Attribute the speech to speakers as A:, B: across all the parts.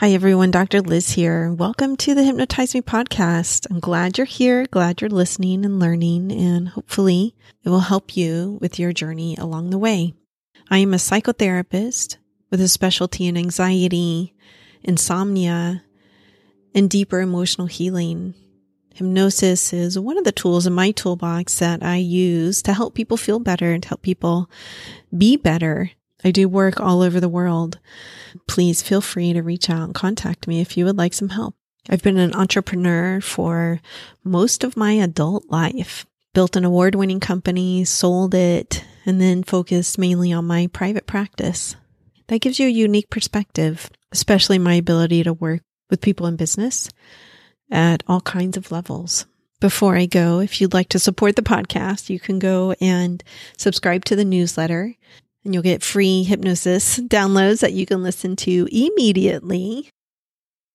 A: Hi, everyone. Dr. Liz here. Welcome to the Hypnotize Me podcast. I'm glad you're here, glad you're listening and learning, and hopefully it will help you with your journey along the way. I am a psychotherapist with a specialty in anxiety, insomnia, and deeper emotional healing. Hypnosis is one of the tools in my toolbox that I use to help people feel better and help people be better. I do work all over the world please feel free to reach out and contact me if you would like some help. I've been an entrepreneur for most of my adult life, built an award winning company, sold it, and then focused mainly on my private practice. That gives you a unique perspective, especially my ability to work with people in business at all kinds of levels. Before I go, if you'd like to support the podcast, you can go and subscribe to the newsletter and you'll get free hypnosis downloads that you can listen to immediately.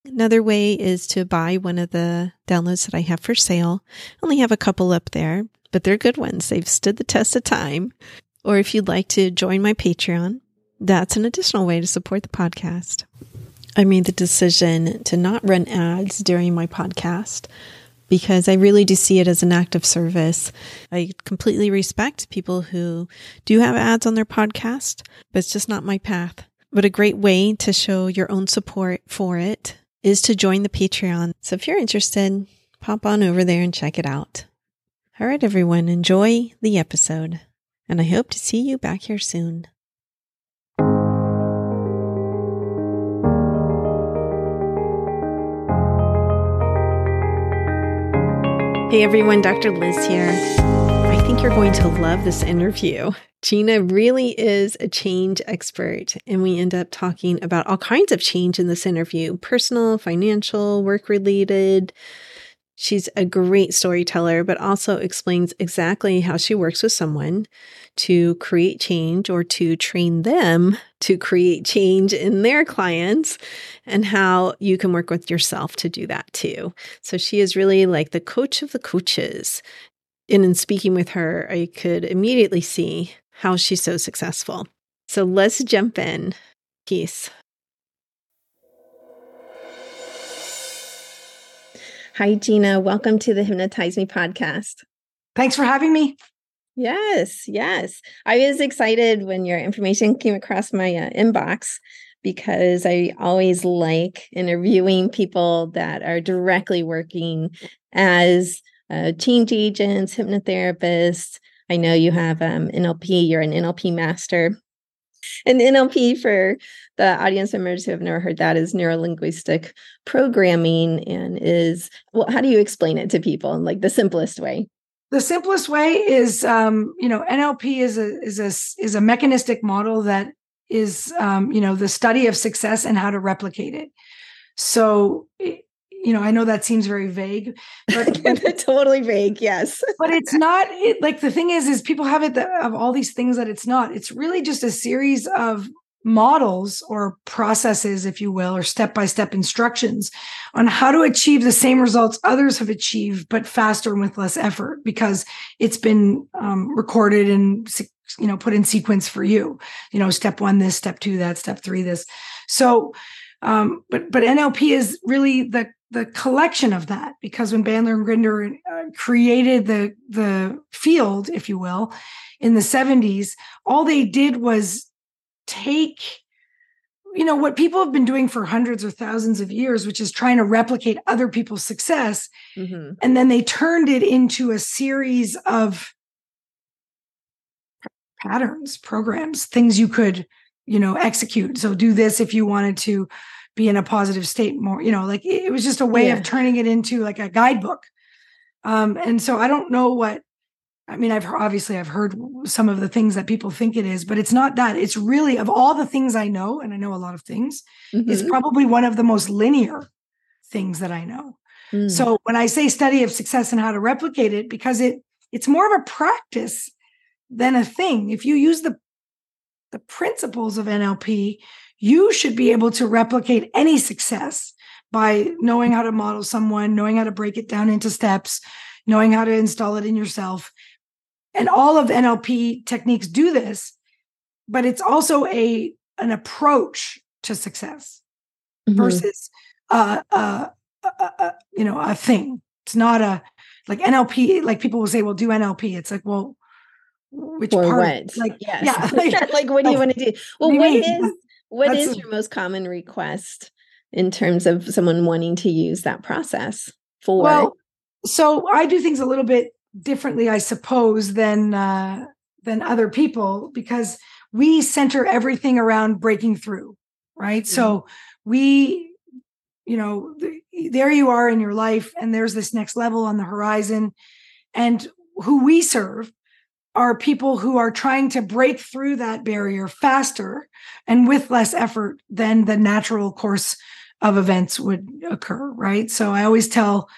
A: Another way is to buy one of the downloads that I have for sale. I only have a couple up there, but they're good ones. They've stood the test of time. Or if you'd like to join my Patreon, that's an additional way to support the podcast. I made the decision to not run ads during my podcast because I really do see it as an act of service. I completely respect people who do have ads on their podcast, but it's just not my path. But a great way to show your own support for it is to join the Patreon. So if you're interested, pop on over there and check it out. All right, everyone, enjoy the episode, and I hope to see you back here soon. Hey everyone, Dr. Liz here. I think you're going to love this interview. Gina really is a change expert, and we end up talking about all kinds of change in this interview personal, financial, work related. She's a great storyteller, but also explains exactly how she works with someone to create change or to train them to create change in their clients and how you can work with yourself to do that too. So she is really like the coach of the coaches. And in speaking with her, I could immediately see how she's so successful. So let's jump in. Peace. Hi, Gina. Welcome to the Hypnotize Me podcast.
B: Thanks for having me.
A: Yes, yes. I was excited when your information came across my uh, inbox because I always like interviewing people that are directly working as uh, change agents, hypnotherapists. I know you have um, NLP, you're an NLP master. And NLP, for the audience members who have never heard that, is neurolinguistic programming and is, well, how do you explain it to people in like the simplest way?
B: the simplest way is um, you know nlp is a is a is a mechanistic model that is um, you know the study of success and how to replicate it so you know i know that seems very vague but
A: totally vague yes
B: but it's not it, like the thing is is people have it that, of all these things that it's not it's really just a series of models or processes, if you will, or step by step instructions on how to achieve the same results others have achieved, but faster and with less effort because it's been um, recorded and you know put in sequence for you. You know, step one, this, step two, that, step three, this. So, um, but but NLP is really the the collection of that because when Bandler and Grinder uh, created the the field, if you will, in the 70s, all they did was take you know what people have been doing for hundreds or thousands of years which is trying to replicate other people's success mm-hmm. and then they turned it into a series of patterns programs things you could you know execute so do this if you wanted to be in a positive state more you know like it was just a way yeah. of turning it into like a guidebook um and so i don't know what I mean, I've obviously I've heard some of the things that people think it is, but it's not that. It's really of all the things I know, and I know a lot of things, mm-hmm. it's probably one of the most linear things that I know. Mm. So when I say study of success and how to replicate it, because it it's more of a practice than a thing. If you use the the principles of NLP, you should be able to replicate any success by knowing how to model someone, knowing how to break it down into steps, knowing how to install it in yourself and all of NLP techniques do this, but it's also a an approach to success. mm-hmm. versus uh, uh, uh, uh, you know a thing. It's not a like NLP. Like people will say, "Well, do NLP." It's like, well, which
A: or
B: part?
A: what?
B: Like,
A: yes.
B: yeah,
A: like, like what do you want to do? Well, what, is what is your most common request in terms of someone wanting to use that process for?
B: Well, so I do things a little bit differently, I suppose, than uh, than other people because we center everything around breaking through, right? Mm-hmm. So we, you know, there you are in your life, and there's this next level on the horizon, and who we serve are people who are trying to break through that barrier faster and with less effort than the natural course of events would occur, right? So I always tell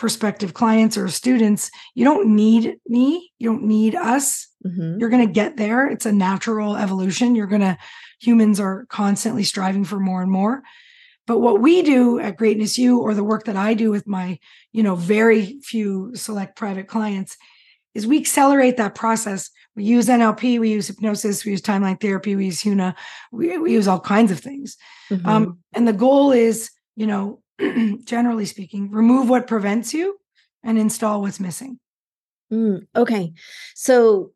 B: prospective clients or students, you don't need me, you don't need us. Mm-hmm. You're going to get there. It's a natural evolution. You're going to, humans are constantly striving for more and more. But what we do at Greatness U or the work that I do with my, you know, very few select private clients is we accelerate that process. We use NLP, we use hypnosis, we use timeline therapy, we use HUNA, we, we use all kinds of things. Mm-hmm. Um, and the goal is, you know, generally speaking, remove what prevents you and install what's missing.
A: Mm, okay. So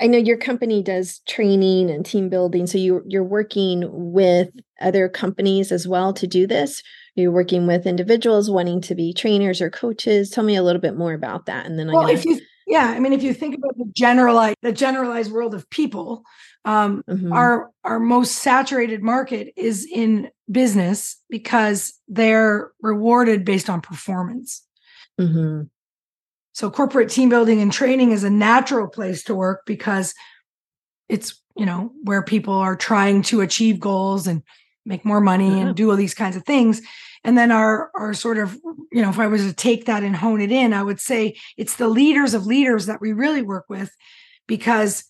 A: I know your company does training and team building. So you you're working with other companies as well to do this. You're working with individuals wanting to be trainers or coaches. Tell me a little bit more about that, and then
B: well, if you yeah, I mean, if you think about the generalized the generalized world of people, um, mm-hmm. our our most saturated market is in business because they're rewarded based on performance. Mm-hmm. So corporate team building and training is a natural place to work because it's you know where people are trying to achieve goals and make more money yeah. and do all these kinds of things and then our our sort of you know if i was to take that and hone it in i would say it's the leaders of leaders that we really work with because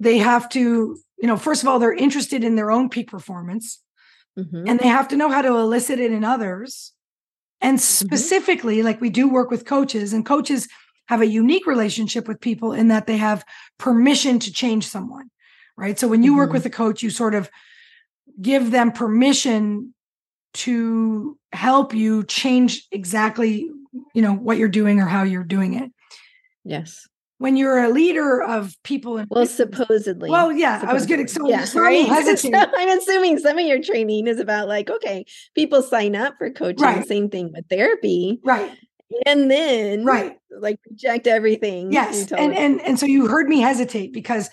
B: they have to you know first of all they're interested in their own peak performance mm-hmm. and they have to know how to elicit it in others and mm-hmm. specifically mm-hmm. like we do work with coaches and coaches have a unique relationship with people in that they have permission to change someone right so when you mm-hmm. work with a coach you sort of give them permission to help you change exactly you know what you're doing or how you're doing it.
A: Yes.
B: When you're a leader of people
A: in well supposedly.
B: Well yeah
A: supposedly.
B: i was getting so
A: yeah, right? so i'm assuming some of your training is about like okay people sign up for coaching right. same thing with therapy.
B: Right.
A: And then
B: right.
A: like reject everything
B: yes and, and and so you heard me hesitate because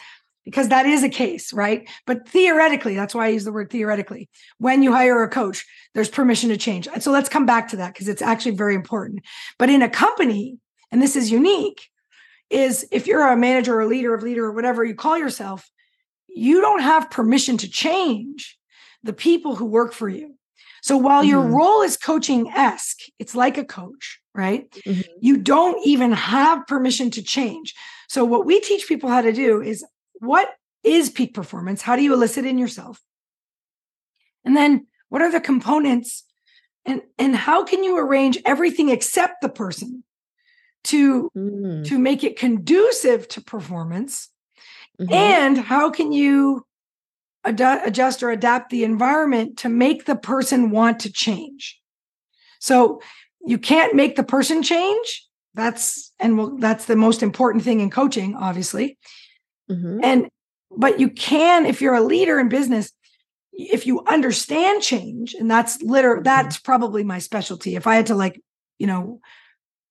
B: because that is a case, right? But theoretically, that's why I use the word theoretically. When you hire a coach, there's permission to change. So let's come back to that because it's actually very important. But in a company, and this is unique, is if you're a manager or a leader of leader or whatever you call yourself, you don't have permission to change the people who work for you. So while mm-hmm. your role is coaching esque, it's like a coach, right? Mm-hmm. You don't even have permission to change. So what we teach people how to do is what is peak performance? How do you elicit in yourself? And then what are the components? And, and how can you arrange everything except the person to, mm. to make it conducive to performance? Mm-hmm. And how can you ad- adjust or adapt the environment to make the person want to change? So you can't make the person change. That's and well, that's the most important thing in coaching, obviously. Mm-hmm. And but you can if you're a leader in business if you understand change and that's literally mm-hmm. that's probably my specialty if i had to like you know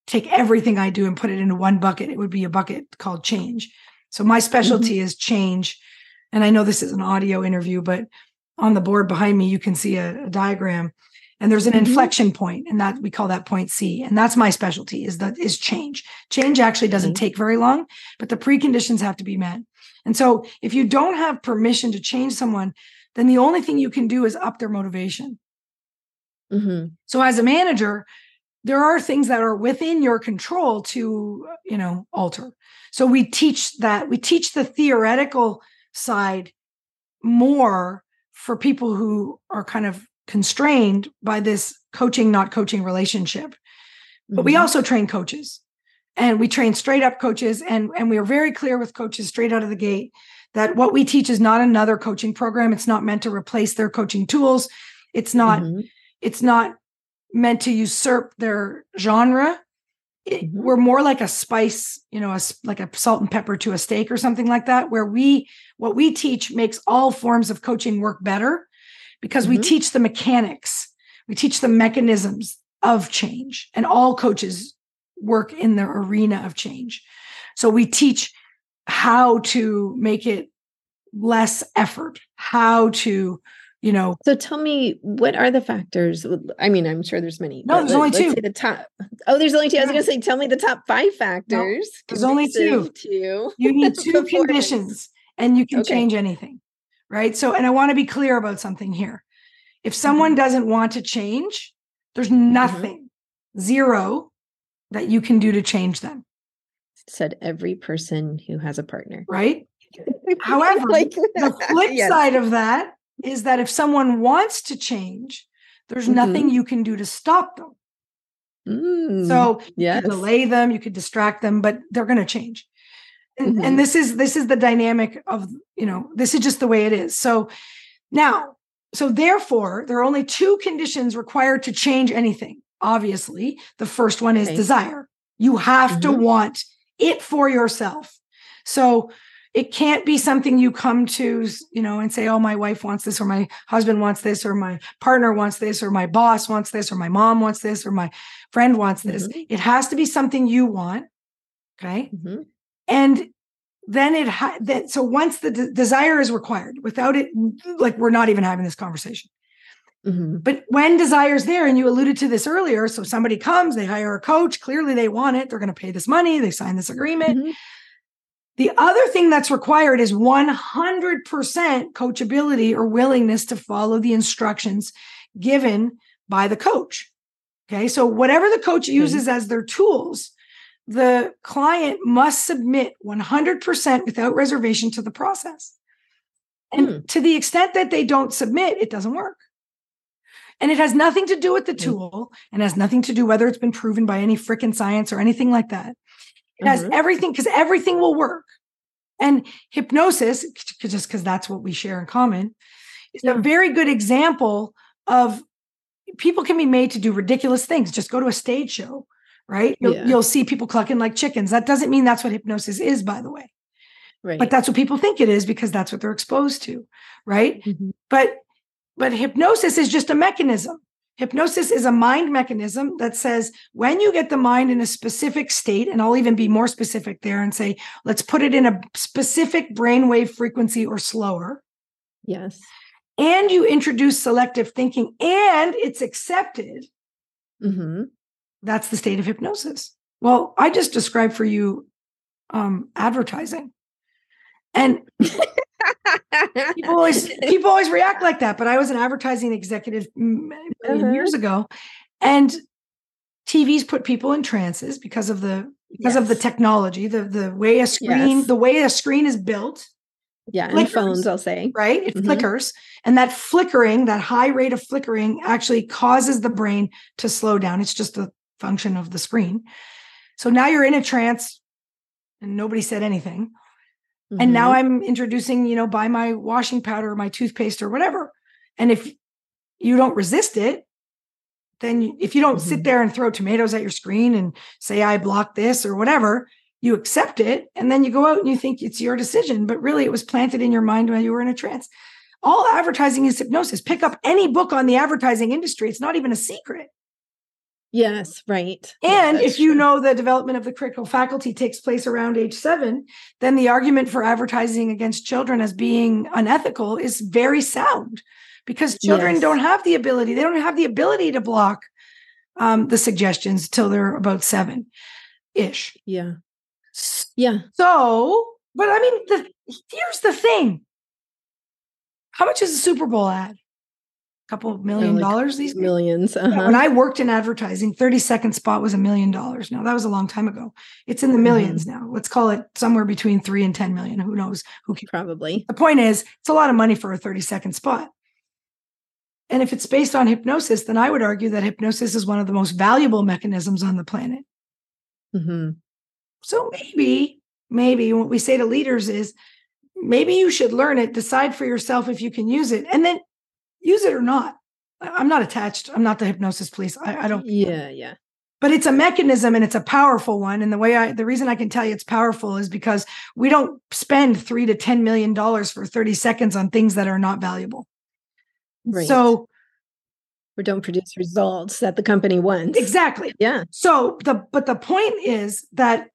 B: take everything i do and put it into one bucket it would be a bucket called change so my specialty mm-hmm. is change and i know this is an audio interview but on the board behind me you can see a, a diagram and there's an mm-hmm. inflection point and that we call that point c and that's my specialty is that is change change actually doesn't mm-hmm. take very long but the preconditions have to be met and so if you don't have permission to change someone then the only thing you can do is up their motivation mm-hmm. so as a manager there are things that are within your control to you know alter so we teach that we teach the theoretical side more for people who are kind of constrained by this coaching not coaching relationship but mm-hmm. we also train coaches and we train straight up coaches and and we are very clear with coaches straight out of the gate that what we teach is not another coaching program it's not meant to replace their coaching tools It's not mm-hmm. it's not meant to usurp their genre. It, mm-hmm. We're more like a spice, you know, a, like a salt and pepper to a steak or something like that, where we what we teach makes all forms of coaching work better because mm-hmm. we teach the mechanics, we teach the mechanisms of change, and all coaches work in the arena of change. So we teach how to make it less effort, how to, you know.
A: So tell me, what are the factors? I mean, I'm sure there's many.
B: No, there's let, only two.
A: the top. Oh, there's only two. I was going to say, tell me the top five factors.
B: No, there's only two. two. You need two conditions, and you can okay. change anything, right? So, and I want to be clear about something here. If someone mm-hmm. doesn't want to change, there's mm-hmm. nothing, mm-hmm. zero, that you can do to change them.
A: Said every person who has a partner.
B: Right. However, like the flip yes. side of that is that if someone wants to change, there's mm-hmm. nothing you can do to stop them. Mm, so yes. you delay them, you could distract them, but they're going to change. And, mm-hmm. and this is this is the dynamic of you know this is just the way it is. So now, so therefore, there are only two conditions required to change anything. Obviously, the first one is okay. desire. You have mm-hmm. to want it for yourself. So it can't be something you come to, you know, and say, oh, my wife wants this, or my husband wants this, or my partner wants this, or my boss wants this, or my mom wants this, or my friend wants this. Mm-hmm. It has to be something you want. Okay. And then it ha- that so once the de- desire is required without it like we're not even having this conversation mm-hmm. but when desire is there and you alluded to this earlier so somebody comes they hire a coach clearly they want it they're going to pay this money they sign this agreement mm-hmm. The other thing that's required is 100% coachability or willingness to follow the instructions given by the coach. Okay. So, whatever the coach uses mm-hmm. as their tools, the client must submit 100% without reservation to the process. And mm. to the extent that they don't submit, it doesn't work. And it has nothing to do with the mm. tool and has nothing to do whether it's been proven by any freaking science or anything like that. It has mm-hmm. everything because everything will work. And hypnosis, just because that's what we share in common, is yeah. a very good example of people can be made to do ridiculous things. Just go to a stage show, right? You'll, yeah. you'll see people clucking like chickens. That doesn't mean that's what hypnosis is, by the way. Right. But that's what people think it is because that's what they're exposed to, right? Mm-hmm. But but hypnosis is just a mechanism. Hypnosis is a mind mechanism that says when you get the mind in a specific state, and I'll even be more specific there and say, let's put it in a specific brainwave frequency or slower.
A: Yes.
B: And you introduce selective thinking and it's accepted. Mm-hmm. That's the state of hypnosis. Well, I just described for you um, advertising. And people always people always react like that. But I was an advertising executive uh-huh. years ago, and TVs put people in trances because of the because yes. of the technology, the the way a screen yes. the way a screen is built.
A: Yeah, flickers, and phones, I'll say.
B: Right? It mm-hmm. flickers. And that flickering, that high rate of flickering actually causes the brain to slow down. It's just a function of the screen. So now you're in a trance and nobody said anything. Mm-hmm. And now mm-hmm. I'm introducing, you know, buy my washing powder or my toothpaste or whatever. And if you don't resist it, then if you don't mm-hmm. sit there and throw tomatoes at your screen and say, I block this or whatever, you accept it. And then you go out and you think it's your decision. But really, it was planted in your mind when you were in a trance. All advertising is hypnosis. Pick up any book on the advertising industry. It's not even a secret.
A: Yes, right.
B: And if you know the development of the critical faculty takes place around age seven, then the argument for advertising against children as being unethical is very sound because children yes. don't have the ability, they don't have the ability to block um, the suggestions till they're about seven ish.
A: Yeah. Yeah.
B: So, but I mean, the, here's the thing how much is a Super Bowl ad? Couple million like dollars these
A: 1000000s uh-huh.
B: when i worked in advertising 30 second spot was a million dollars. Now that was a long time ago. It's in the 1000000s mm-hmm. now. Let's call it somewhere between 3 and 10 million. Who knows? Who
A: can probably.
B: The point is it's a lot of money for a 30 second spot. And if it's based on hypnosis then i would argue that hypnosis is one of the most valuable mechanisms on the planet. Mm-hmm. so maybe maybe what we say to leaders is maybe you should learn it. Decide for yourself if you can use it. And then use it or not. I'm not attached. I'm not the hypnosis police. I, I don't.
A: Yeah, yeah.
B: But it's a mechanism and it's a powerful one. And the way I, the reason I can tell you it's powerful is because we don't spend three to ten million dollars for 30 seconds on things that are not valuable.
A: Right.
B: So
A: or don't produce results that the company wants.
B: exactly.
A: Yeah.
B: So the but the point is that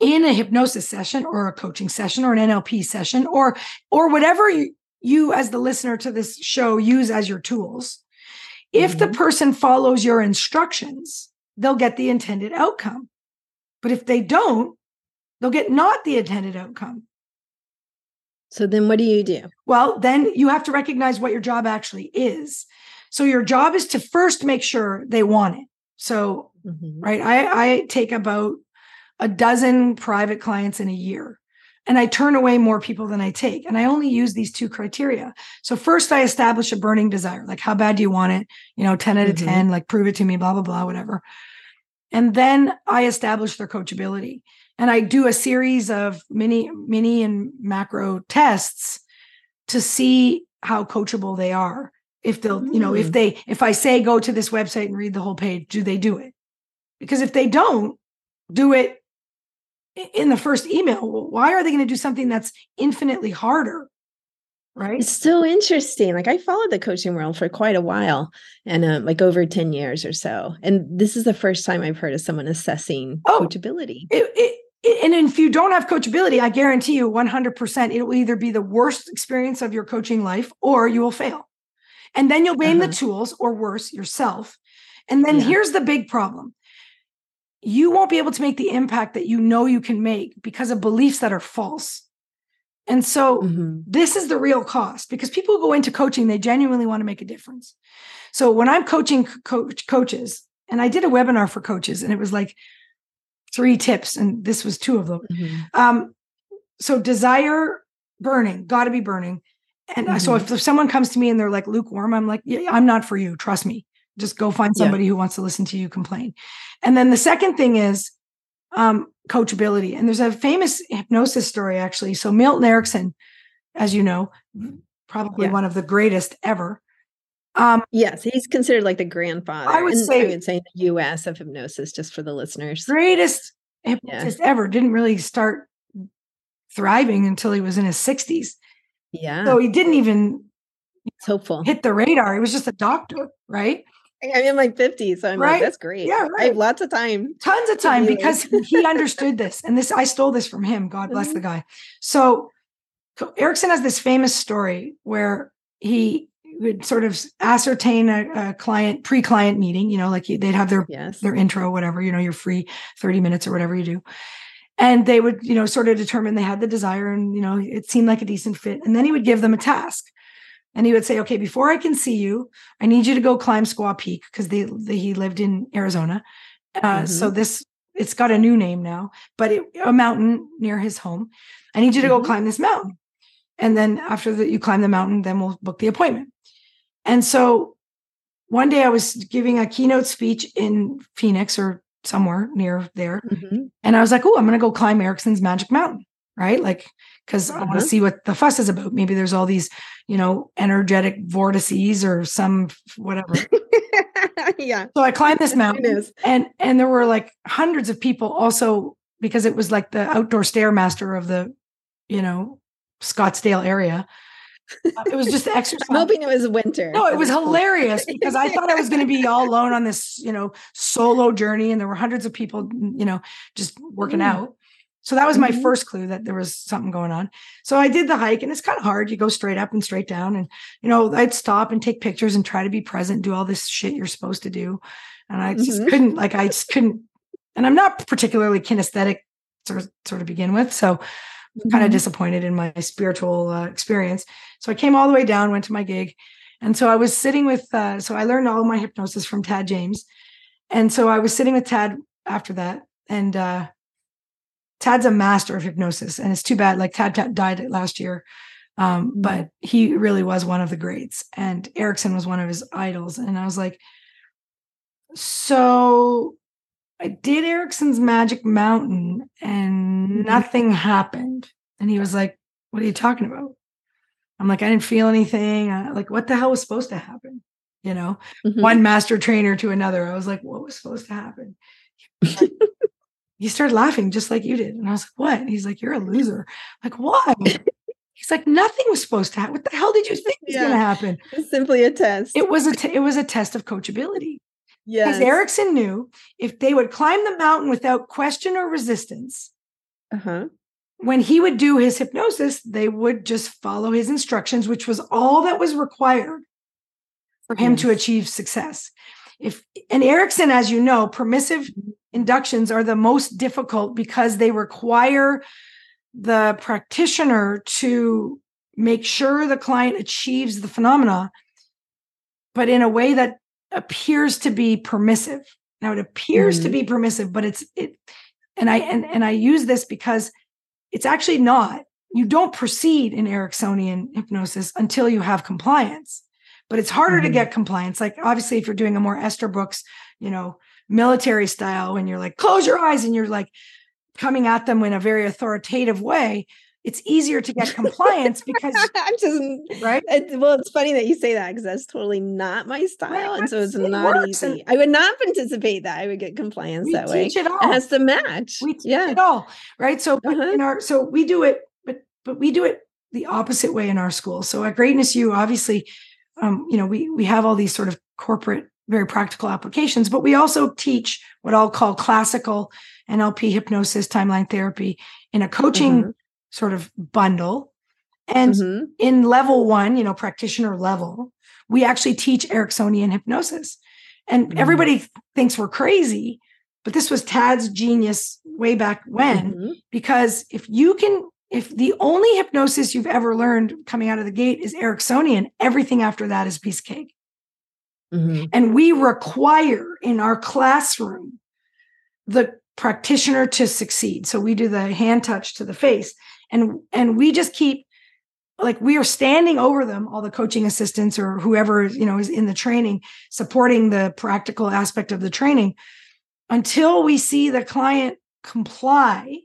B: in a hypnosis session or a coaching session or an NLP session or or whatever you, you as the listener to this show use as your tools, if the
A: Mhm.
B: person follows your instructions, they'll get the intended outcome. But if they don't, they'll get not the intended outcome.
A: So then what do you do?
B: Well, then you have to recognize what your job actually is. So your job is to first make sure they want it. So
A: Mhm.
B: right? I, I take about a dozen private clients in a year and I turn away more people than I take. And I only use these two criteria. So first I establish a burning desire, like how bad do you want it? You know, 10 out of
A: Mhm.
B: 10, like prove it to me, blah, blah, blah, whatever. And then I establish their coachability. And I do a series of mini, mini and macro tests to see how coachable they are. If they'll, you know, if
A: Mm.
B: they, if I say go to this website and read the whole page, do they do it? Because if they don't do it in the first email, why are they going to do something that's infinitely harder? Right.
A: It's so interesting. Like I followed the coaching world for quite a while and um, like over 10 years or so. And this is the first time I've heard of someone assessing
B: Oh.
A: coachability.
B: It, it, it- and if you don't have coachability, I guarantee you 100% it will either be the worst experience of your coaching life or you will fail. And then you'll blame
A: Uh-huh.
B: the tools or worse, yourself. And then
A: Yeah.
B: here's the big problem you won't be able to make the impact that you know you can make because of beliefs that are false. And so
A: Mhm.
B: this is the real cost because people go into coaching, they genuinely want to make a difference. So when I'm coaching coach coaches, and I did a webinar for coaches, and it was like three tips, and this was two of them.
A: Mhm.
B: Um, so desire burning, got to be burning. And uh, so if, if someone comes to me and they're like lukewarm, I'm like, yeah, I'm not for you. Trust me. Just go find
A: Yeah.
B: somebody who wants to listen to you complain. And then the second thing is um, coachability. And there's a famous hypnosis story actually. So Milton Erickson, as you know, probably
A: Yeah.
B: one of the greatest ever. Um,
A: Yes, he's considered like the grandfather.
B: I would
A: and
B: say-
A: I would say in the US of hypnosis, just for the listeners.
B: greatest hypnotist ever. Didn't really start thriving until he was in his 60s.
A: Yeah.
B: So he didn't even
A: it's hopeful.
B: hit the radar. He was just a doctor, right?
A: I'm in my 50s, so I'm
B: Right?
A: like, that's great.
B: Yeah,
A: I
B: right.
A: have lots of time.
B: Tons of time because he understood this. And this, I stole this from him. God bless the mm-hmm. guy. So Erickson has this famous story where he would sort of ascertain a, a client, pre-client meeting, you know, like you- they'd have their
A: Yes.
B: their intro, whatever, you know, your free 30 minutes or whatever you do. And they would, you know, sort of determine they had the desire and, you know, it seemed like a decent fit. And then he would give them a task. And he would say, okay, before I can see you, I need you to go climb Squaw Peak because they, they, he lived in Arizona. Uh, So this, it's got a new name now, but it, a mountain near his home. I need you to go
A: Mhm.
B: climb this mountain. And then after that, you climb the mountain, then we'll book the appointment. And so one day I was giving a keynote speech in Phoenix or somewhere near there.
A: Mhm.
B: And I was like, oh, I'm going to go climb Erickson's Magic Mountain, right? Like, because I want
A: Uh-huh.
B: to see what the fuss is about. Maybe there's all these, you know, energetic vortices or some whatever.
A: yeah.
B: So I climbed this mountain, and and there were like hundreds of people also because it was like the outdoor stairmaster of the, you know, Scottsdale area. Uh, It was just the exercise.
A: I'm hoping it was winter.
B: No, it was hilarious because I thought I was going to be all alone on this, you know, solo journey, and there were hundreds of people, you know, just working
A: Mm.
B: out. So that was my
A: Mhm.
B: first clue that there was something going on. So I did the hike, and it's kind of hard. You go straight up and straight down, and you know, I'd stop and take pictures and try to be present, do all this shit you're supposed to do, and I just
A: Mhm.
B: couldn't. Like I just couldn't. And I'm not particularly kinesthetic, sort of, sort of begin with, so kind of disappointed in my spiritual uh, experience. So I came all the way down, went to my gig. And so I was sitting with, uh, so I learned all my hypnosis from Tad James. And so I was sitting with Tad after that. And uh, Tad's a master of hypnosis. And it's too bad, like Tad, Tad died last year. Um,
A: Mhm.
B: But he really was one of the greats. And Erickson was one of his idols. And I was like, so I did Erickson's Magic Mountain and
A: Mhm.
B: nothing happened. And he was like, What are you talking about? I'm like, I didn't feel anything. I, like, what the hell was supposed to happen? you know, mm-hmm. one master trainer to another. I was like, what was supposed to happen? he started laughing just like you did. And I was like, what? And he's like, you're a loser. I'm like, why? He's like, nothing was supposed to happen. What the hell did you think was yeah. going to happen?
A: It's simply a test.
B: It was a t- it was a test of coachability. Yes. Because Erickson knew if they would climb the mountain without question or resistance, uh-huh. when he would do his hypnosis, they would just follow his instructions, which was all that was required for him yes. to achieve success. If and Erickson, as you know, permissive mm-hmm. Inductions are the most difficult because they require the practitioner to make sure the client achieves the phenomena, but in a way that appears to be permissive. Now it appears mm-hmm. to be permissive, but it's it and I and, and I use this because it's actually not. You don't proceed in Ericksonian hypnosis until you have compliance. But it's harder mm-hmm. to get compliance. Like obviously, if you're doing a more Estabrooks, you know, military style, when you're like, close your eyes and you're like coming at them in a very authoritative way, it's easier to get compliance because I'm
A: just right. It, well, it's funny that you say that because that's totally not my style, right, and so it's it not easy. I would not anticipate that I would get compliance that way. It, all. it has to match.
B: We teach yeah. it all, right? So uh-huh. in our so we do it, but but we do it the opposite way in our school. So at Greatness U, obviously, um, you know, we we have all these sort of corporate, very practical applications, but we also teach what I'll call classical NLP hypnosis, timeline therapy in a coaching. Mm-hmm sort of bundle. And mm-hmm. in level one, you know, practitioner level, we actually teach Ericksonian hypnosis. And mm-hmm. everybody thinks we're crazy, but this was Tad's genius way back when, mm-hmm. because if you can, if the only hypnosis you've ever learned coming out of the gate is Ericksonian, everything after that is piece cake. Mm-hmm. And we require in our classroom the practitioner to succeed. So we do the hand touch to the face and and we just keep like we are standing over them all the coaching assistants or whoever you know is in the training supporting the practical aspect of the training until we see the client comply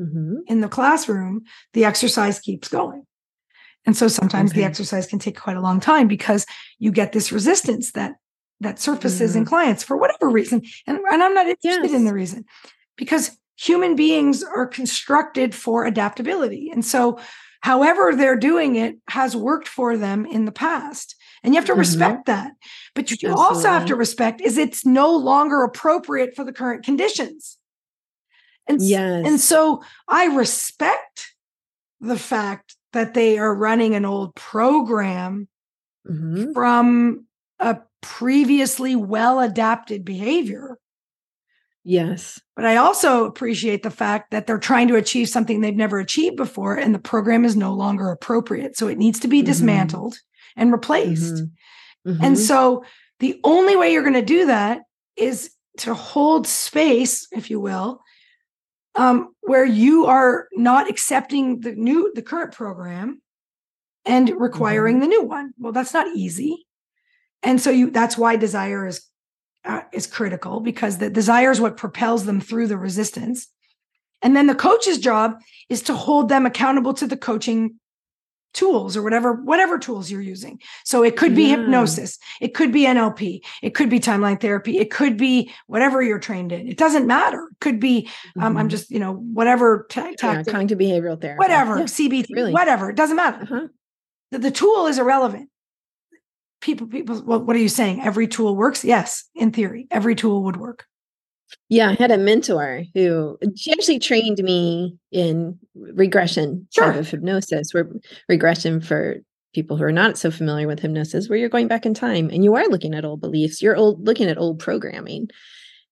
B: mm-hmm. in the classroom the exercise keeps going and so sometimes okay. the exercise can take quite a long time because you get this resistance that that surfaces mm-hmm. in clients for whatever reason and, and i'm not interested yes. in the reason because human beings are constructed for adaptability. And so, however they're doing it has worked for them in the past. And you have to mm-hmm. respect that. But you Absolutely. also have to respect is it's no longer appropriate for the current conditions. And, yes. and so I respect the fact that they are running an old program mm-hmm. from a previously well adapted behavior
A: Yes.
B: But I also appreciate the fact that they're trying to achieve something they've never achieved before, and the program is no longer appropriate. So it needs to be mm-hmm. dismantled and replaced. Mm-hmm. Mm-hmm. And so the only way you're going to do that is to hold space, if you will, um, where you are not accepting the new, the current program and requiring mm-hmm. the new one. Well, that's not easy. And so you that's why desire is uh, is critical because the desire is what propels them through the resistance. And then the coach's job is to hold them accountable to the coaching tools or whatever whatever tools you're using. So it could be yeah. hypnosis, it could be NLP, it could be timeline therapy, it could be whatever you're trained in. It doesn't matter. It could be mm-hmm. um, I'm mm-hmm. just you know whatever
A: t- yeah, cognitive behavioral therapy,
B: whatever yeah, CBT, really. whatever. It doesn't matter. Uh-huh. The, the tool is irrelevant people people well, what are you saying every tool works yes in theory every tool would work
A: yeah i had a mentor who she actually trained me in regression sure. type of hypnosis where regression for people who are not so familiar with hypnosis where you're going back in time and you are looking at old beliefs you're old looking at old programming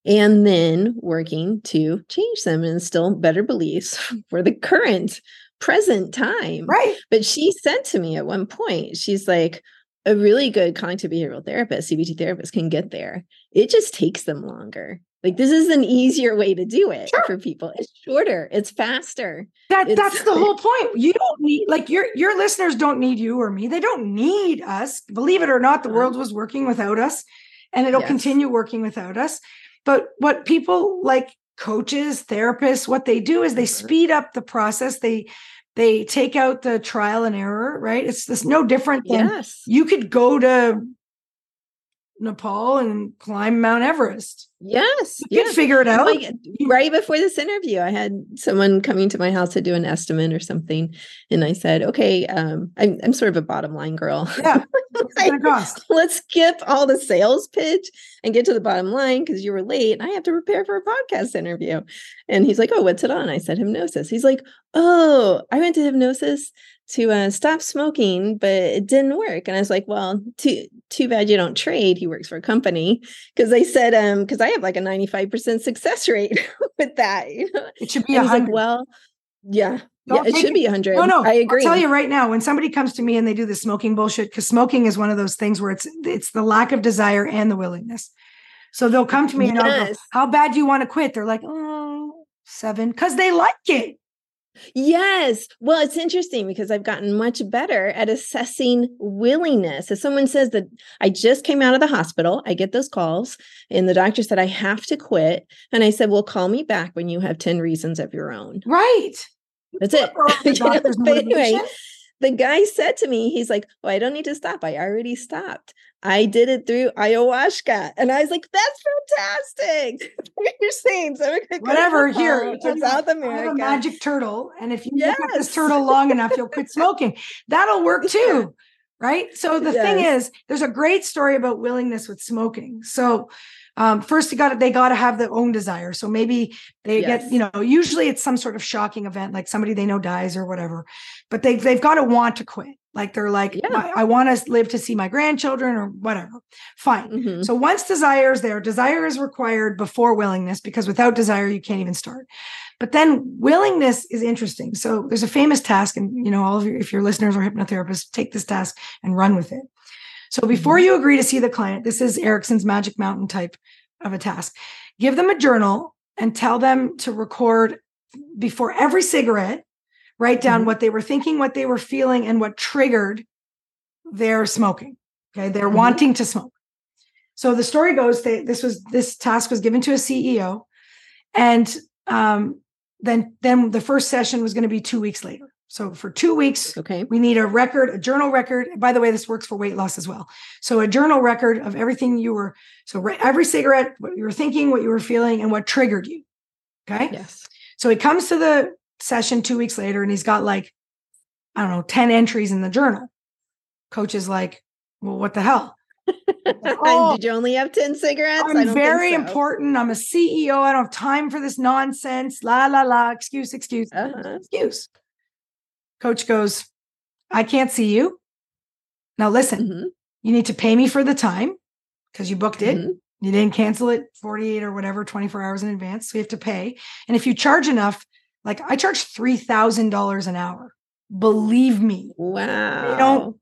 A: and then working to change them and instill better beliefs for the current present time
B: right
A: but she said to me at one point she's like a really good cognitive behavioral therapist, CBT therapist can get there. It just takes them longer. Like this is an easier way to do it sure. for people. It's shorter, it's faster.
B: That
A: it's,
B: that's the whole point. You don't need like your your listeners don't need you or me. They don't need us. Believe it or not, the uh-huh. world was working without us and it'll yes. continue working without us. But what people like coaches, therapists, what they do is they uh-huh. speed up the process. They they take out the trial and error, right? It's this no different than yes. you could go to Nepal and climb Mount Everest.
A: Yes.
B: You can figure it out. Like,
A: right before this interview, I had someone coming to my house to do an estimate or something. And I said, okay, um, I'm, I'm sort of a bottom line girl.
B: Yeah. like,
A: let's skip all the sales pitch and get to the bottom line because you were late and I have to prepare for a podcast interview. And he's like, oh, what's it on? I said, hypnosis. He's like, oh, I went to hypnosis to uh, stop smoking, but it didn't work. And I was like, well, too too bad you don't trade. He works for a company because they said, um, because I have like a ninety five percent success rate with that. You know?
B: It should be. He's like,
A: well, yeah, don't yeah, it should it. be hundred. No, no, I agree.
B: I'll tell you right now, when somebody comes to me and they do the smoking bullshit, because smoking is one of those things where it's it's the lack of desire and the willingness. So they'll come to me yes. and I'll go, "How bad do you want to quit?" They're like, "Oh, seven, because they like it."
A: Yes. Well, it's interesting because I've gotten much better at assessing willingness. If someone says that I just came out of the hospital, I get those calls, and the doctor said I have to quit. And I said, Well, call me back when you have 10 reasons of your own.
B: Right.
A: That's it. anyway, the guy said to me, he's like, "Oh, I don't need to stop. I already stopped. I did it through ayahuasca." And I was like, "That's fantastic! You're saying so
B: whatever here
A: to South America,
B: a magic turtle, and if you yes. look at this turtle long enough, you'll quit smoking. That'll work too." Right. So the yes. thing is, there's a great story about willingness with smoking. So um, first you got they got to have their own desire so maybe they yes. get you know usually it's some sort of shocking event like somebody they know dies or whatever but they, they've got to want to quit like they're like yeah. I, want to live to see my grandchildren or whatever fine mm-hmm. so once desire is there desire is required before willingness because without desire you can't even start but then willingness is interesting so there's a famous task and you know all of you if your listeners are hypnotherapists take this task and run with it so before mm-hmm. you agree to see the client, this is Erickson's magic mountain type of a task. Give them a journal and tell them to record before every cigarette, write down mm-hmm. what they were thinking, what they were feeling, and what triggered their smoking. Okay. They're mm-hmm. wanting to smoke. So the story goes they, this was this task was given to a CEO. And um, then then the first session was going to be two weeks later. So for two weeks,
A: okay,
B: we need a record, a journal record. By the way, this works for weight loss as well. So a journal record of everything you were. So every cigarette, what you were thinking, what you were feeling, and what triggered you. Okay.
A: Yes.
B: So he comes to the session two weeks later, and he's got like, I don't know, ten entries in the journal. Coach is like, "Well, what the hell?"
A: oh, Did you only have 10 cigarettes?
B: I'm very so. important. I'm a CEO. I don't have time for this nonsense. La la la. Excuse, excuse, uh-huh. excuse. Coach goes, I can't see you. Now listen, mm-hmm. you need to pay me for the time because you booked it. Mm-hmm. You didn't cancel it 48 or whatever, 24 hours in advance. So you have to pay. And if you charge enough, like I charge $3,000 an hour. Believe me.
A: Wow.
B: They don't,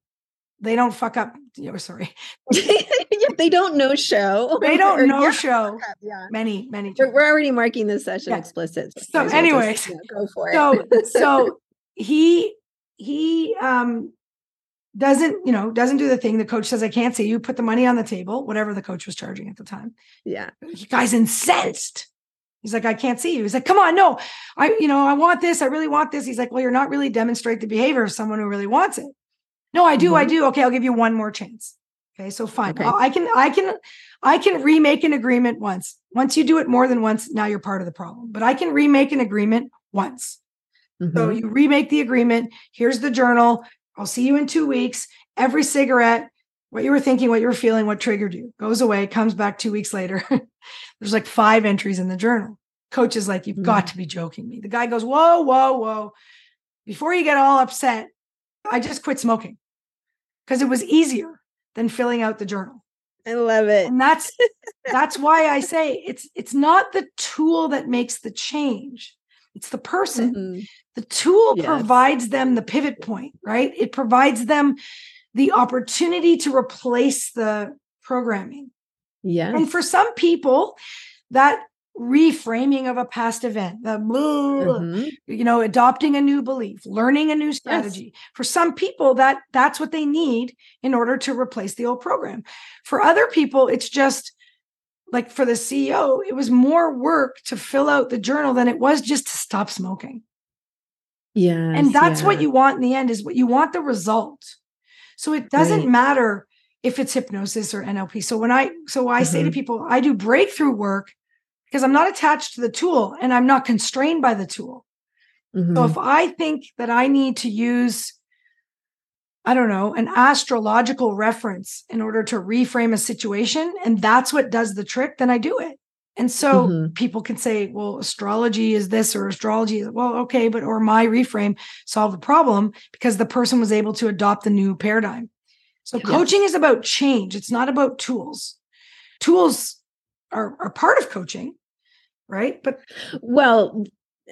B: they don't fuck up. Oh, sorry.
A: they don't know show.
B: They don't know yeah. show. Yeah. Many, many.
A: We're, we're, already marking this session yeah. explicit.
B: So, so anyways, just,
A: go for
B: it. So, so he he um doesn't you know doesn't do the thing the coach says i can't see you put the money on the table whatever the coach was charging at the time
A: yeah
B: the guy's incensed he's like i can't see you he's like come on no i you know i want this i really want this he's like well you're not really demonstrate the behavior of someone who really wants it no i do mm-hmm. i do okay i'll give you one more chance okay so fine okay. i can i can i can remake an agreement once once you do it more than once now you're part of the problem but i can remake an agreement once Mm-hmm. So you remake the agreement. Here's the journal. I'll see you in two weeks. Every cigarette, what you were thinking, what you were feeling, what triggered you goes away, comes back two weeks later. There's like five entries in the journal. Coach is like, You've mm-hmm. got to be joking me. The guy goes, Whoa, whoa, whoa. Before you get all upset, I just quit smoking because it was easier than filling out the journal.
A: I love it.
B: And that's that's why I say it's it's not the tool that makes the change. It's the person. Mm-hmm. The tool yes. provides them the pivot point, right? It provides them the opportunity to replace the programming.
A: Yeah.
B: And for some people, that reframing of a past event, the mm-hmm. you know, adopting a new belief, learning a new strategy. Yes. For some people, that that's what they need in order to replace the old program. For other people, it's just like for the CEO, it was more work to fill out the journal than it was just to stop smoking.
A: Yeah.
B: And that's yeah. what you want in the end is what you want the result. So it doesn't right. matter if it's hypnosis or NLP. So when I so I mm-hmm. say to mm-hmm. people, I do breakthrough work because I'm not attached to the tool and I'm not constrained by the tool. Mm-hmm. So if I think that I need to use I don't know, an astrological reference in order to reframe a situation and that's what does the trick, then I do it. And so mm-hmm. people can say, well, astrology is this or astrology well, okay, but or my reframe solved the problem because the person was able to adopt the new paradigm. So coaching is about change. It's not about tools. Tools are, are part of coaching, right? But
A: well,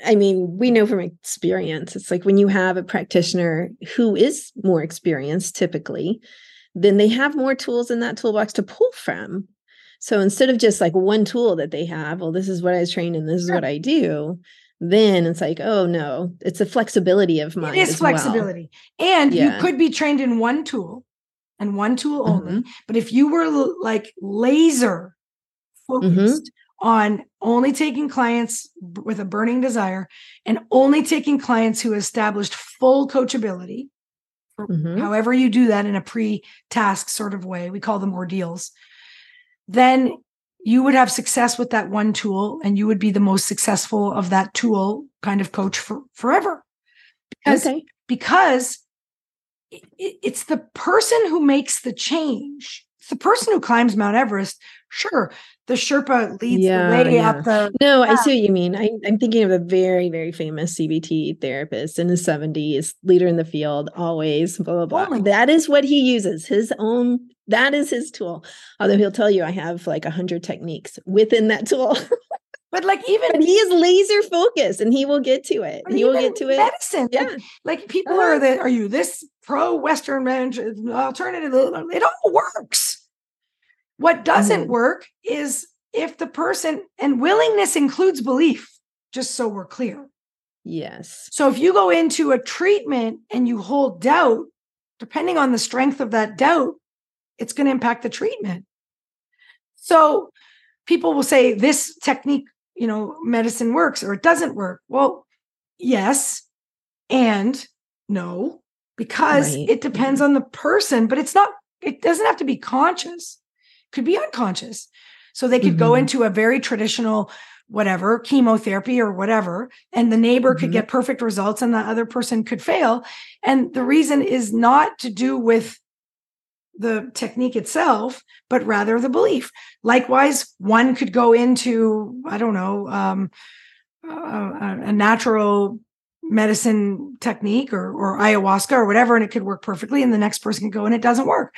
A: I mean, we know from experience, it's like when you have a practitioner who is more experienced typically, then they have more tools in that toolbox to pull from. So instead of just like one tool that they have, well, this is what I was trained in, this is what I do, then it's like, oh no, it's a flexibility of mind.
B: It is flexibility. Well. And yeah. you could be trained in one tool and one tool only. Mm-hmm. But if you were like laser mm-hmm. focused mm-hmm. on only taking clients with a burning desire and only taking clients who established full coachability, mm-hmm. however you do that in a pre task sort of way, we call them ordeals, then you would have success with that one tool and you would be the most successful of that tool kind of coach for forever. Because, okay. because it's the person who makes the change. It's the person who climbs Mount Everest. Sure, the Sherpa leads yeah, the way yeah. up the.
A: No. I see what you mean. I, am thinking of a very, very famous CBT therapist in his 70s, leader in the field, always, blah, blah, blah. Oh that is what he uses, his own, that is his tool. Although he'll tell you, I have like a 100 techniques within that tool.
B: But like even
A: but he is laser focused and he will get to it. He will get to it.
B: Medicine. Yeah. Like, like people uh-huh. are that are you this pro Western alternative? It all works. What doesn't mm-hmm. work is if the person and willingness includes belief, just so we're clear.
A: Yes.
B: So if you go into a treatment and you hold doubt, depending on the strength of that doubt, it's going to impact the treatment. So people will say this technique you know, medicine works or it doesn't work. Well, yes and no, because right. it depends on the person, but it's not, it doesn't have to be conscious, could be unconscious. So they could mm-hmm. go into a very traditional, whatever, chemotherapy or whatever, and the neighbor mm-hmm. could get perfect results and the other person could fail. And the reason is not to do with the technique itself, but rather the belief. Likewise, one could go into, I don't know, um, a, a, natural medicine technique or, or ayahuasca or whatever, and it could work perfectly. And the next person can go and it doesn't work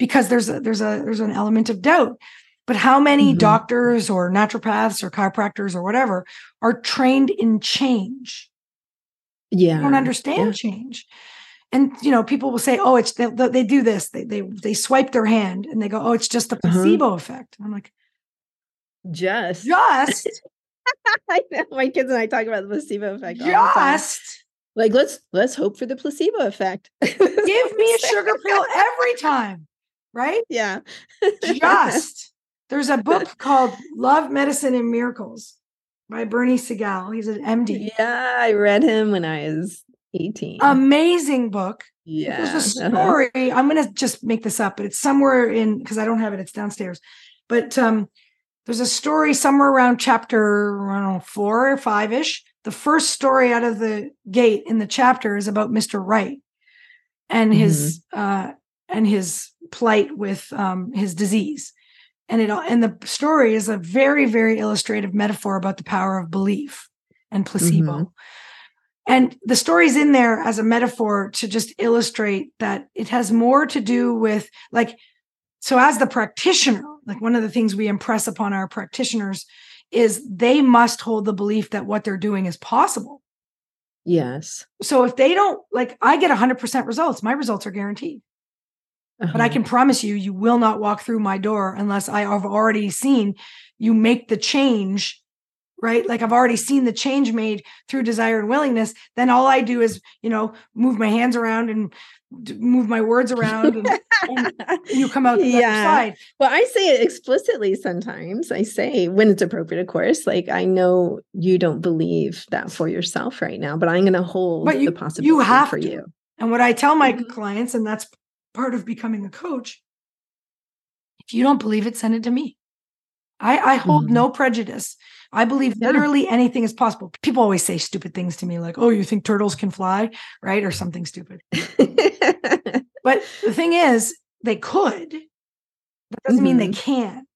B: because there's a, there's a there's an element of doubt. But how many mm-hmm. doctors or naturopaths or chiropractors or whatever are trained in change?
A: Yeah,
B: they don't understand yeah. change and you know people will say oh it's they, they do this they, they they swipe their hand and they go oh it's just the uh-huh. placebo uh-huh. effect i'm like
A: just
B: just
A: I know my kids and I talk about the placebo effect.
B: Just
A: like let's let's hope for the placebo effect.
B: Give me a sugar pill every time, right?
A: Yeah.
B: just there's a book called Love, Medicine, and Miracles by Bernie Siegel. He's an MD.
A: Yeah, I read him when I was 18.
B: Amazing book.
A: Yeah.
B: There's a story. Uh-huh. I'm going to just make this up, but it's somewhere in, because I don't have it, it's downstairs. But um, there's a story somewhere around chapter, I don't know, four or five ish. The first story out of the gate in the chapter is about Mr. Wright and his, mm-hmm. uh, and his plight with um, his disease. And it and the story is a very, very illustrative metaphor about the power of belief and placebo. Mm-hmm. And the story's in there as a metaphor to just illustrate that it has more to do with like, so as the practitioner, like one of the things we impress upon our practitioners is they must hold the belief that what they're doing is possible.
A: Yes.
B: So if they don't like, I get 100% results, my results are guaranteed. Uh-huh. But I uh-huh. can promise you, you will not walk through my door unless I have already seen you make the change right like i've already seen the change made through desire and willingness then all i do is you know move my hands around and move my words around and, and you come out the yeah. other side
A: well i say it explicitly sometimes i say when it's appropriate of course like i know you don't believe that for yourself right now but i'm going to hold but you, the possibility you have for to. you
B: and what i tell my mm-hmm. clients and that's part of becoming a coach If you don't believe it, send it to me. I, I hold
A: Mhm.
B: no prejudice. I believe literally anything is possible. People always say stupid things to me, like, oh, you think turtles can fly? Right. Or something stupid. But the thing is, they could. That doesn't mean they
A: Mhm.
B: can.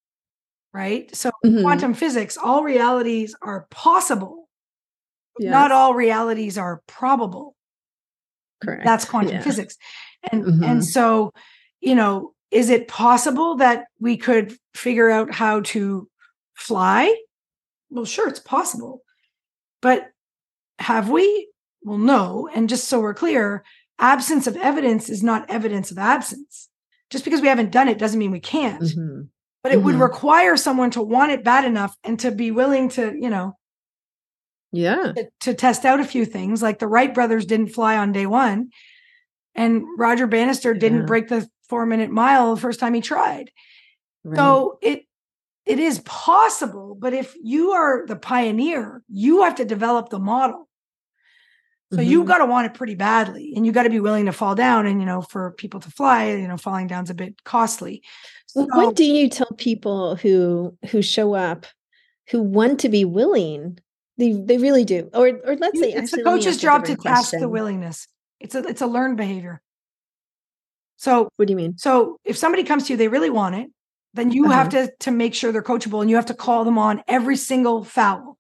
B: Right. So,
A: Mhm.
B: quantum physics, all realities are possible.
A: Yes.
B: Not all realities are probable.
A: Correct.
B: That's quantum
A: Yeah.
B: physics. And
A: Mhm.
B: and so, you know, is it possible that we could figure out how to fly? Well, sure, it's possible. But have we? Well, no. And just so we're clear, absence of evidence is not evidence of absence. Just because we haven't done it doesn't mean we can't.
A: Mhm.
B: But it would
A: Mhm.
B: require someone to want it bad enough and to be willing to, you know,
A: Yeah.
B: to, to test out a few things. Like the Wright brothers didn't fly on day one, and Roger Bannister didn't
A: Yeah.
B: break the four minute mile the first time he tried.
A: Right.
B: So it it is possible, but if you are the pioneer, you have to develop the model. So you
A: Mhm.
B: got to want it pretty badly, and you got to be willing to fall down. And you know, for people to fly, you know, falling down's a bit costly. So-
A: what do you tell people who who show up who want to be willing? They they really do. Or or let's say
B: it's
A: actually,
B: the coach's job to
A: different
B: task the willingness. It's a it's a learned behavior. So
A: What do you mean?
B: so if somebody comes to you, they really want it, then you have to to make sure they're coachable, and you have to call them on every single foul.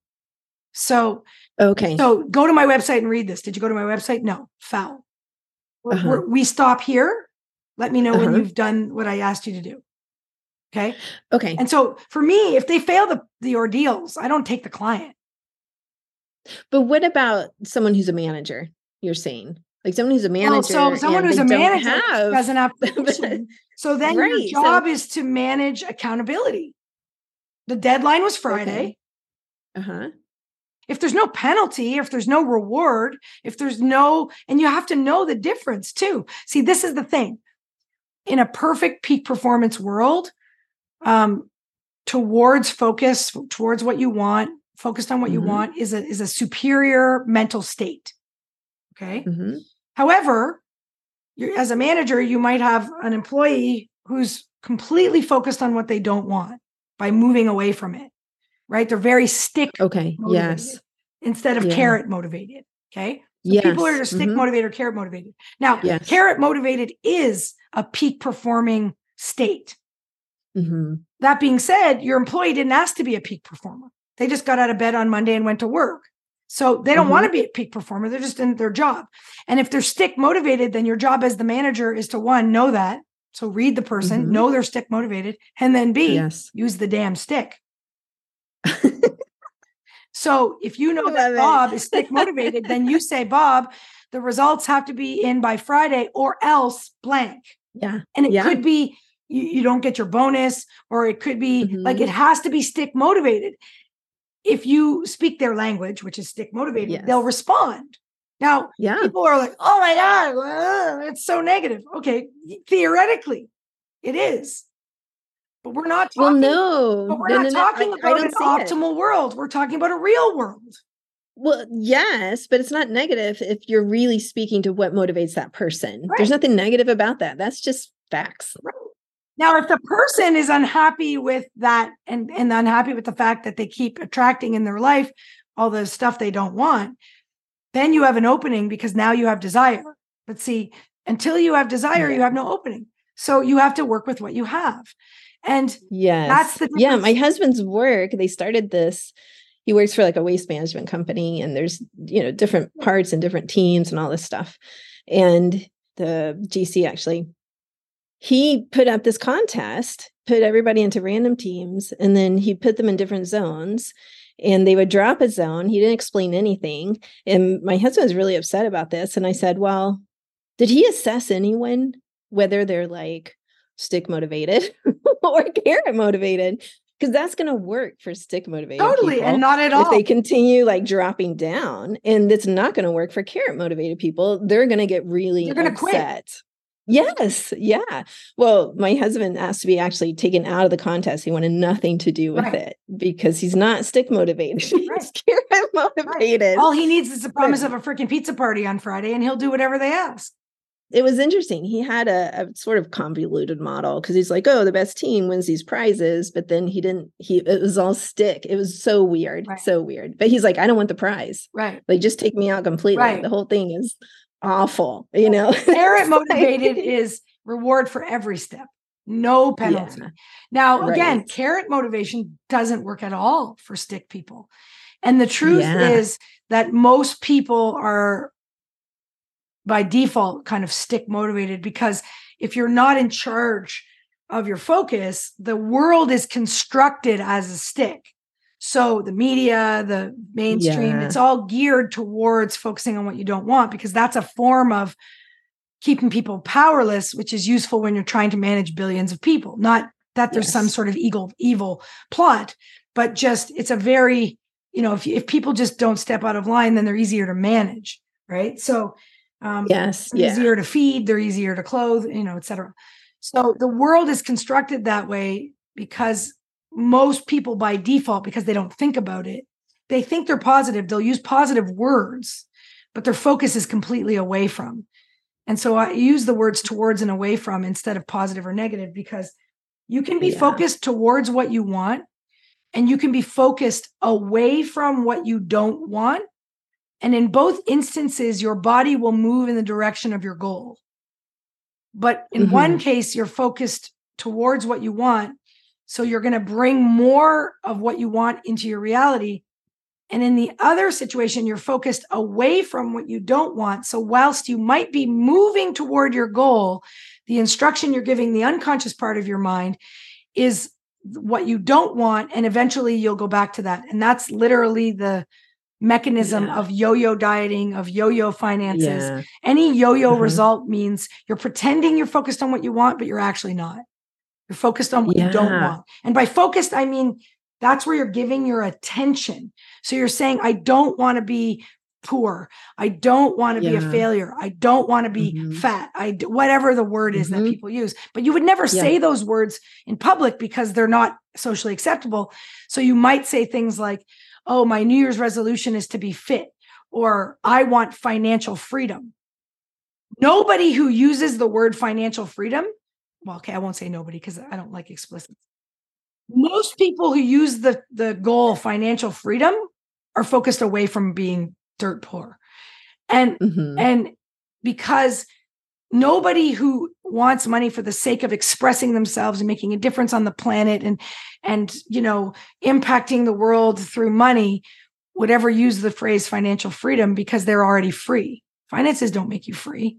B: So
A: Okay.
B: so go to my website and read this. Did you go to my website? No, foul.
A: Uh-huh.
B: we stop here. Let me know when
A: Uh-huh.
B: you've done what I asked you to do. Okay.
A: okay.
B: And so for me, if they fail the the ordeals, I don't take the client.
A: But what about someone who's a manager? You're saying like someone who's a manager.
B: Well, so someone who's a manager
A: have,
B: doesn't have. So then
A: Right,
B: your
A: so-
B: job is to manage accountability. The deadline was Friday.
A: Okay. uh-huh.
B: If there's no penalty, if there's no reward, if there's no, and you have to know the difference too. See, this is the thing. In a perfect peak performance world, um, towards focus, towards what you want, focused on what you
A: Mhm.
B: want, is a is a superior mental state. Okay.
A: hmm
B: However, you're, as a manager, you might have an employee who's completely focused on what they don't want by moving away from it, right? They're very stick
A: Okay. Yes.
B: instead of
A: Yeah.
B: carrot motivated. Okay. So
A: Yes.
B: people are stick
A: Mhm.
B: motivated or carrot motivated. Now,
A: Yes.
B: carrot motivated is a peak performing state.
A: Mhm.
B: That being said, your employee didn't ask to be a peak performer. They just got out of bed on Monday and went to work. So they don't
A: Mhm.
B: want to be a peak performer. They're just in their job. And if they're stick motivated, then your job as the manager is to one, know that. So read the person,
A: Mhm.
B: know they're stick motivated, and then B,
A: Yes.
B: use the damn stick. So if you know that. Bob is stick motivated, then you say, Bob, the results have to be in by Friday or else blank.
A: yeah.
B: And it
A: Yeah.
B: could be you, you don't get your bonus, or it could be like
A: Mhm.
B: it has to be stick motivated. If you speak their language, which is stick motivated, they'll respond. Now,
A: Yeah.
B: people are like, oh my God, it's so negative. Okay, theoretically, it is. But we're not
A: Well,
B: talking,
A: no.
B: but we're
A: no,
B: not
A: no, no,
B: talking
A: I- I
B: about an
A: see it.
B: optimal world. We're talking about a real world.
A: Well, yes, but it's not negative if you're really speaking to what motivates that person. There's nothing negative about that. That's just facts.
B: Now, if the person is unhappy with that and, and unhappy with the fact that they keep attracting in their life all the stuff they don't want, then you have an opening because now you have desire. But see, until you have desire, you have no opening. So you have to work with what you have. And
A: Yes.
B: the
A: yeah. My husband's work, they started this. He works for like a waste management company, and there's, you know, different parts and different teams and all this stuff. And the GC actually, he put up this contest, put everybody into random teams, and then he put them in different zones. And they would drop a zone. He didn't explain anything. And my husband was really upset about this. And I said, Well, did he assess anyone whether they're like stick motivated or carrot motivated? Because that's going to work for stick motivated.
B: totally, and not at all.
A: if they continue like dropping down and it's not going to work for carrot motivated people they're going to get really
B: They're gonna quit.
A: Yes yeah well my husband asked to be actually taken out of the contest he wanted nothing to do with
B: Right.
A: it because he's not stick motivated he's
B: Right.
A: carrot motivated
B: all he needs is the promise of a freaking pizza party on Friday, and he'll do whatever they ask.
A: it was interesting. He had a, a sort of convoluted model because he's like, oh, the best team wins these prizes, but then he didn't. He it was all stick. It was so weird, right. so weird. But he's like, I don't want the prize.
B: Right.
A: Like, just take me out completely. Right. The whole thing is awful. You know,
B: carrot motivated is reward for every step, no penalty. Yeah. Now, right. again, carrot motivation doesn't work at all for stick people. And the truth yeah. is that most people are by default kind of stick motivated because if you're not in charge of your focus, the world is constructed as a stick. So the media, the mainstream, yeah. it's all geared towards focusing on what you don't want because that's a form of keeping people powerless, which is useful when you're trying to manage billions of people. Not that there's yes. some sort of evil evil plot, but just it's a very, you know, if if people just don't step out of line, then they're easier to manage, right? So
A: um, yes,
B: yeah. easier to feed, they're easier to clothe, you know, etc. So the world is constructed that way because most people by default, because they don't think about it, they think they're positive. They'll use positive words, but their focus is completely away from. And so I use the words towards and away from instead of positive or negative because you can be yeah. focused towards what you want and you can be focused away from what you don't want and in both instances, your body will move in the direction of your goal. But in mm-hmm. one case, you're focused towards what you want. So you're going to bring more of what you want into your reality. And in the other situation, you're focused away from what you don't want. So, whilst you might be moving toward your goal, the instruction you're giving the unconscious part of your mind is what you don't want. And eventually you'll go back to that. And that's literally the mechanism yeah. of yo-yo dieting of yo-yo finances yeah. any yo-yo mm-hmm. result means you're pretending you're focused on what you want but you're actually not you're focused on what yeah. you don't want. And by focused i mean that's where you're giving your attention. So you're saying i don't want to be poor. I don't want to be a failure. I don't want to be mm-hmm. fat. I whatever the word is mm-hmm. that people use. But you would never say those words in public because they're not socially acceptable. So you might say things like oh, my New Year's resolution is to be fit, or I want financial freedom. Nobody who uses the word financial freedom, well, okay, I won't say nobody because I don't like explicit. Most people who use the, the goal financial freedom are focused away from being dirt poor. And mm-hmm. and because nobody who wants money for the sake of expressing themselves and making a difference on the planet and and you know impacting the world through money would ever use the phrase financial freedom because they're already free finances don't make you free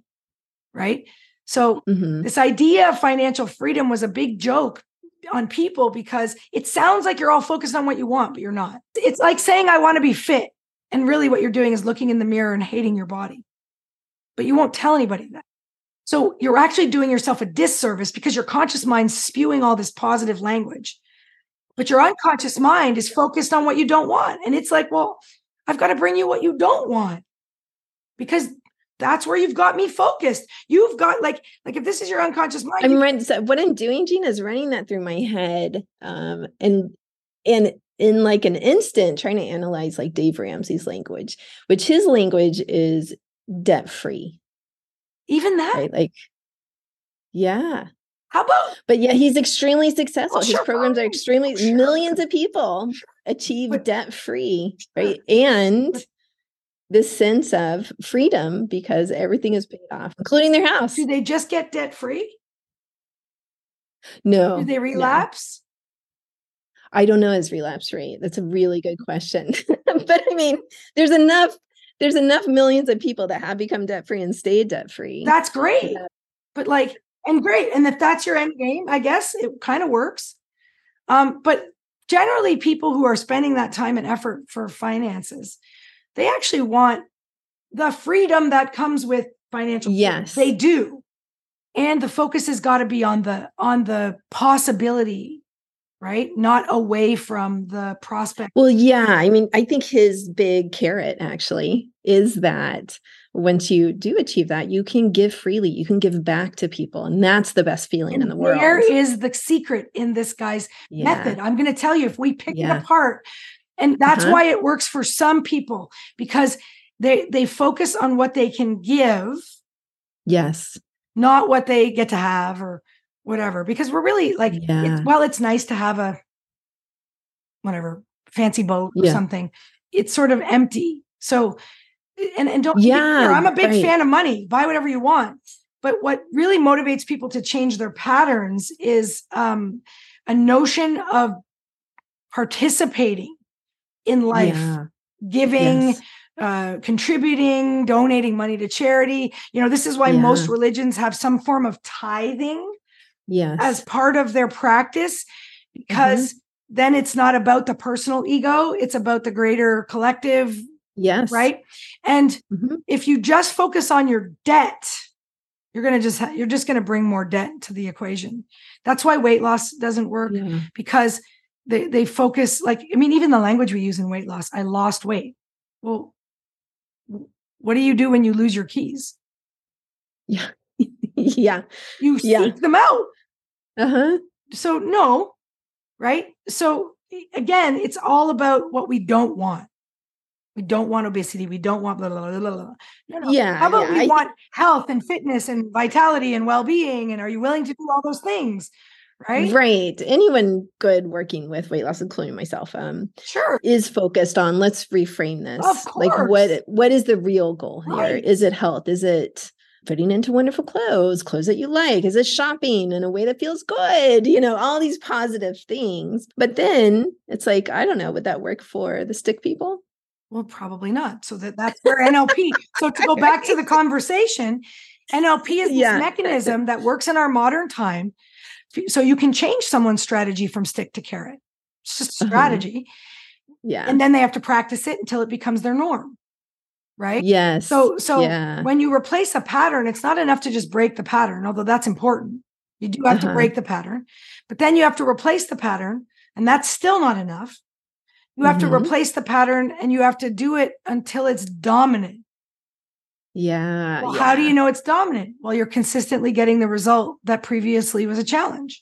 B: right so mm-hmm. this idea of financial freedom was a big joke on people because it sounds like you're all focused on what you want but you're not it's like saying i want to be fit and really what you're doing is looking in the mirror and hating your body but you won't tell anybody that so you're actually doing yourself a disservice because your conscious mind's spewing all this positive language. But your unconscious mind is focused on what you don't want. And it's like, well, I've got to bring you what you don't want because that's where you've got me focused. You've got like, like if this is your unconscious mind.
A: I'm running, so what I'm doing, Gina, is running that through my head. Um, and, and in like an instant, trying to analyze like Dave Ramsey's language, which his language is debt free
B: even that?
A: Right? Like, yeah.
B: How about?
A: But yeah, he's extremely successful. His sure, programs are extremely sure. millions of people achieve debt free, right? And this sense of freedom because everything is paid off, including their house.
B: Do they just get debt free?
A: No.
B: Do they relapse?
A: No. I don't know his relapse rate. That's a really good question. but I mean, there's enough there's enough millions of people that have become debt free and stayed debt free.
B: That's great. Yeah. But like, and great. And if that's your end game, I guess it kind of works. Um, but generally, people who are spending that time and effort for finances, they actually want the freedom that comes with financial.
A: Yes,
B: freedom. they do. And the focus has got to be on the on the possibility right? Not away from the prospect.
A: Well, yeah. I mean, I think his big carrot actually is that once you do achieve that, you can give freely, you can give back to people. And that's the best feeling
B: and
A: in the world.
B: Where is the secret in this guy's yeah. method? I'm going to tell you if we pick yeah. it apart. And that's uh-huh. why it works for some people because they they focus on what they can give.
A: Yes.
B: not what they get to have or whatever. Because we're really like,
A: Yeah.
B: it's, well, it's nice to have a whatever fancy boat or
A: Yeah.
B: something. It's sort of empty. So, and and don't
A: Yeah,
B: I'm a big
A: right.
B: fan of money. Buy whatever you want. But what really motivates people to change their patterns is um, a notion of participating in life,
A: Yeah.
B: giving,
A: Yes.
B: uh, contributing, donating money to charity. You know, this is why most religions have some form of tithing
A: Yes.
B: as part of their practice because
A: Mm-hmm.
B: then it's not about the personal ego, it's about the greater collective,
A: yes.
B: right? And
A: Mhm.
B: if you just focus on your debt, you're going to just you're just going to bring more debt to the equation. That's why weight loss doesn't work
A: Yeah.
B: because they they focus like I mean even the language we use in weight loss, I lost weight. Well, what do you do when you lose your keys?
A: Yeah. yeah.
B: You
A: Yeah.
B: seek them out.
A: Uh-huh.
B: so no right so again it's all about what we don't want we don't want obesity we don't want blah, blah, blah, blah, blah. no no
A: Yeah.
B: how about
A: yeah.
B: we
A: I-
B: want health and fitness and vitality and well-being and are you willing to do all those things right
A: Right. Anyone good working with weight loss, including myself, um,
B: sure
A: is focused on let's reframe this. Like what what is the real goal here?
B: Right.
A: Is it health? Is it fitting into wonderful clothes, clothes that you like? Is it shopping in a way that feels good? You know, all these positive things. But then it's like, I don't know, would that work for the stick people?
B: well probably not so that that's where nlp so to go back to the conversation nlp is this
A: Yeah.
B: mechanism that works in our modern time so you can change someone's strategy from stick to carrot it's just a
A: Uh-huh.
B: strategy
A: Yeah.
B: and then they have to practice it until it becomes their norm right
A: yes.
B: so so
A: yeah.
B: when you replace a pattern it's not enough to just break the pattern although that's important you do have to
A: Uh-huh.
B: break the pattern but then you have to replace the pattern and that's still not enough you have to
A: Mhm.
B: replace the pattern and you have to do it until it's dominant
A: yeah.
B: well, how do you know it's dominant well you're consistently getting the result that previously was a challenge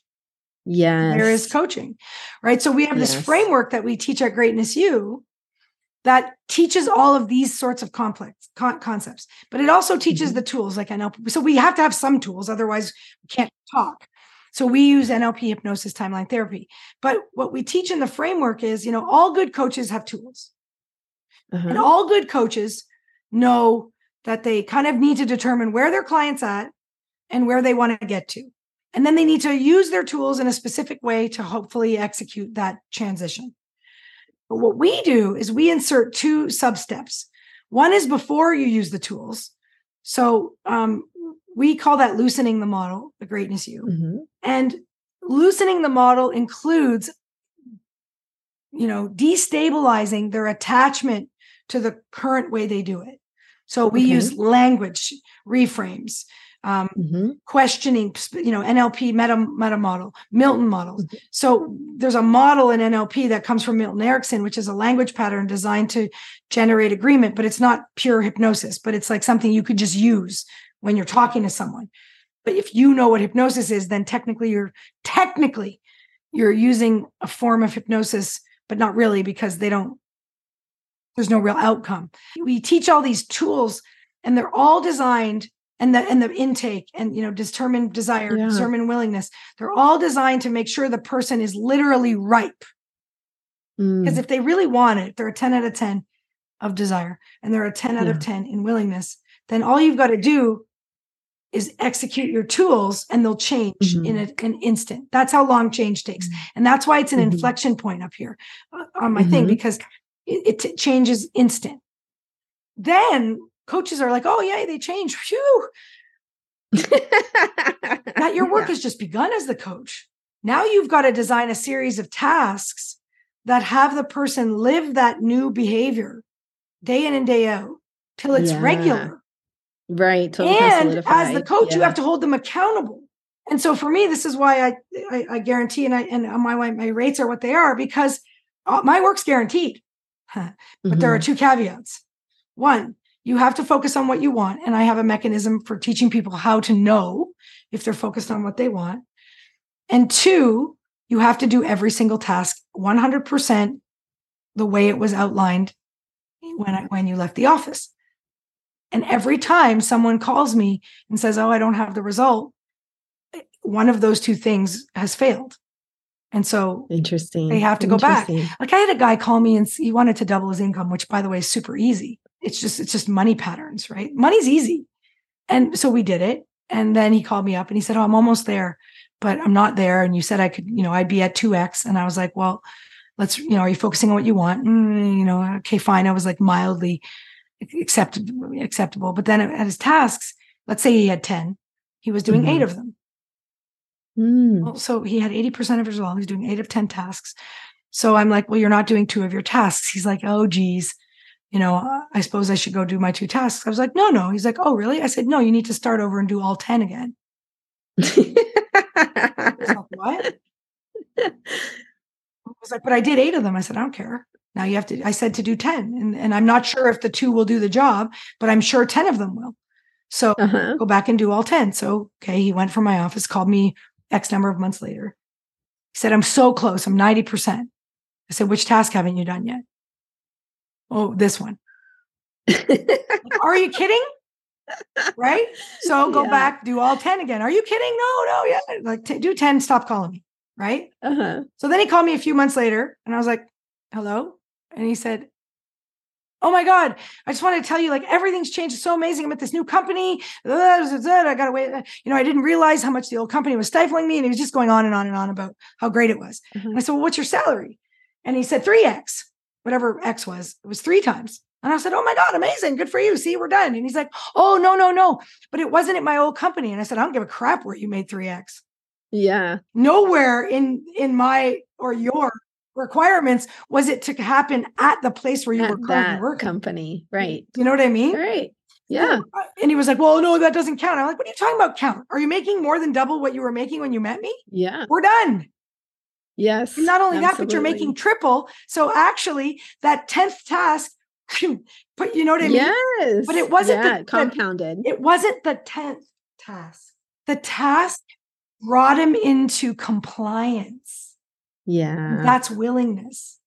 A: Yes.
B: there is coaching right so we have this
A: Yes.
B: framework that we teach at greatness u that teaches all of these sorts of complex con- concepts but it also teaches
A: Mhm.
B: the tools like nlp so we have to have some tools otherwise we can't talk so we use nlp hypnosis timeline therapy but what we teach in the framework is you know all good coaches have tools and
A: Uh-huh.
B: all good coaches know that they kind of need to determine where their clients at and where they want to get to. And then they need to use their tools in a specific way to hopefully execute that transition. But what we do is we insert two sub steps one is before you use the tools. So um, we call that loosening the model the Greatness U.
A: Mhm.
B: and loosening the model includes you know destabilizing their attachment to the current way they do it so we
A: Okay.
B: use language reframes um,
A: Mhm.
B: questioning you know nlp meta meta model milton models
A: Mhm.
B: so there's a model in nlp that comes from milton erickson which is a language pattern designed to generate agreement but it's not pure hypnosis but it's like something you could just use when you're talking to someone but if you know what hypnosis is then technically you're technically you're using a form of hypnosis but not really because they don't there's no real outcome we teach all these tools and they're all designed and the and the intake and you know determine desire
A: Yeah.
B: determine willingness they're all designed to make sure the person is literally ripe because
A: Mm.
B: if they really want it they're a 10 out of 10 of desire and they're a 10 out of 10 in willingness then all you've got to do is execute your tools and they'll change in a, an instant that's how long change takes and that's why it's an
A: Mhm.
B: inflection point up here uh, on my thing
A: Mhm.
B: because it, it changes instant then coaches are like oh yeah they change Phew. that your work
A: Yeah.
B: has just begun as the coach. Now you've got to design a series of tasks that have the person live that new behavior day in and day out till it's
A: Yeah.
B: regular.
A: right. Totally
B: and as the coach, you have to hold them accountable. And so for me, this is why I I, I guarantee and I and my my rates are what they are because uh, my work's guaranteed. But there are
A: Mhm.
B: two caveats. One, you have to focus on what you want. And I have a mechanism for teaching people how to know if they're focused on what they want. And two, you have to do every single task 100% the way it was outlined when I, when you left the office. And every time someone calls me and says, Oh, I don't have the result, one of those two things has failed. And so
A: interesting.
B: They have to go back. Like I had a guy call me and he wanted to double his income, which by the way is super easy. It's just it's just money patterns, right? Money's easy. And so we did it. And then he called me up and he said, Oh, I'm almost there, but I'm not there. And you said I could, you know, I'd be at 2x. And I was like, Well, let's, you know, are you focusing on what you want? Mm, you know, okay, fine. I was like mildly acceptable, acceptable. But then at his tasks, let's say he had 10, he was doing mm-hmm. eight of them. Mm. Well, so he had 80% of his role. He's doing eight of 10 tasks. So I'm like, well, you're not doing two of your tasks. He's like, oh, geez, you know, I suppose I should go do my two tasks. I was like, no, no. He's like, oh, really? I said, no, you need to start over and do all 10 again. I was like, what? I was like, but I did eight of them. I said, I don't care. Now you have to, I said to do 10. And, and I'm not sure if the two will do the job, but I'm sure 10 of them will. So uh-huh. go back and do all 10. So, okay, he went from my office, called me X number of months later. He said, I'm so close. I'm 90%. I said, which task haven't you done yet? Oh, this one. Are you kidding? Right? So go yeah. back, do all 10 again. Are you kidding? No, no, yeah. Like t- do 10, stop calling me. Right. Uh-huh. So then he called me a few months later and I was like, hello. And he said, oh my God, I just wanted to tell you, like everything's changed. It's so amazing. I'm at this new company. I got to wait. You know, I didn't realize how much the old company was stifling me. And he was just going on and on and on about how great it was. Mm-hmm. And I said, well, what's your salary? And he said, 3X, whatever X was. It was three times. And I said, Oh my God, amazing. Good for you. See, we're done. And he's like, Oh, no, no, no. But it wasn't at my old company. And I said, I don't give a crap where you made 3X.
A: Yeah.
B: Nowhere in in my or your requirements was it to happen at the place where you
A: at
B: were currently working.
A: Company, right?
B: You know what I mean?
A: Right. Yeah.
B: Uh, and he was like, "Well, no, that doesn't count." I'm like, "What are you talking about? Count? Are you making more than double what you were making when you met me?"
A: Yeah.
B: We're done.
A: Yes.
B: And not only absolutely. that, but you're making triple. So actually, that tenth task, but you know what I mean?
A: Yes.
B: But it wasn't
A: yeah,
B: the,
A: compounded.
B: The, it wasn't the tenth task. The task brought him into compliance.
A: Yeah.
B: That's willingness.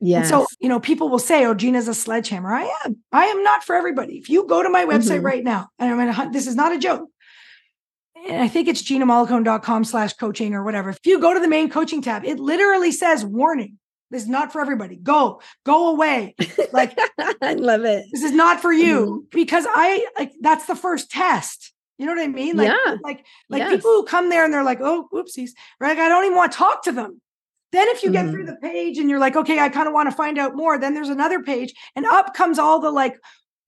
A: Yeah.
B: So, you know, people will say, oh, Gina's a sledgehammer. I am. I am not for everybody. If you go to my website mm-hmm. right now, and I'm going to, this is not a joke. And I think it's ginamollicone.com slash coaching or whatever. If you go to the main coaching tab, it literally says warning. This is not for everybody. Go, go away. Like,
A: I love it.
B: This is not for you mm-hmm. because I like that's the first test. You know what I mean? Like,
A: yeah.
B: like, like yes. people who come there and they're like, oh, whoopsies, right? Like, I don't even want to talk to them. Then if you get mm-hmm. through the page and you're like, okay, I kind of want to find out more, then there's another page and up comes all the like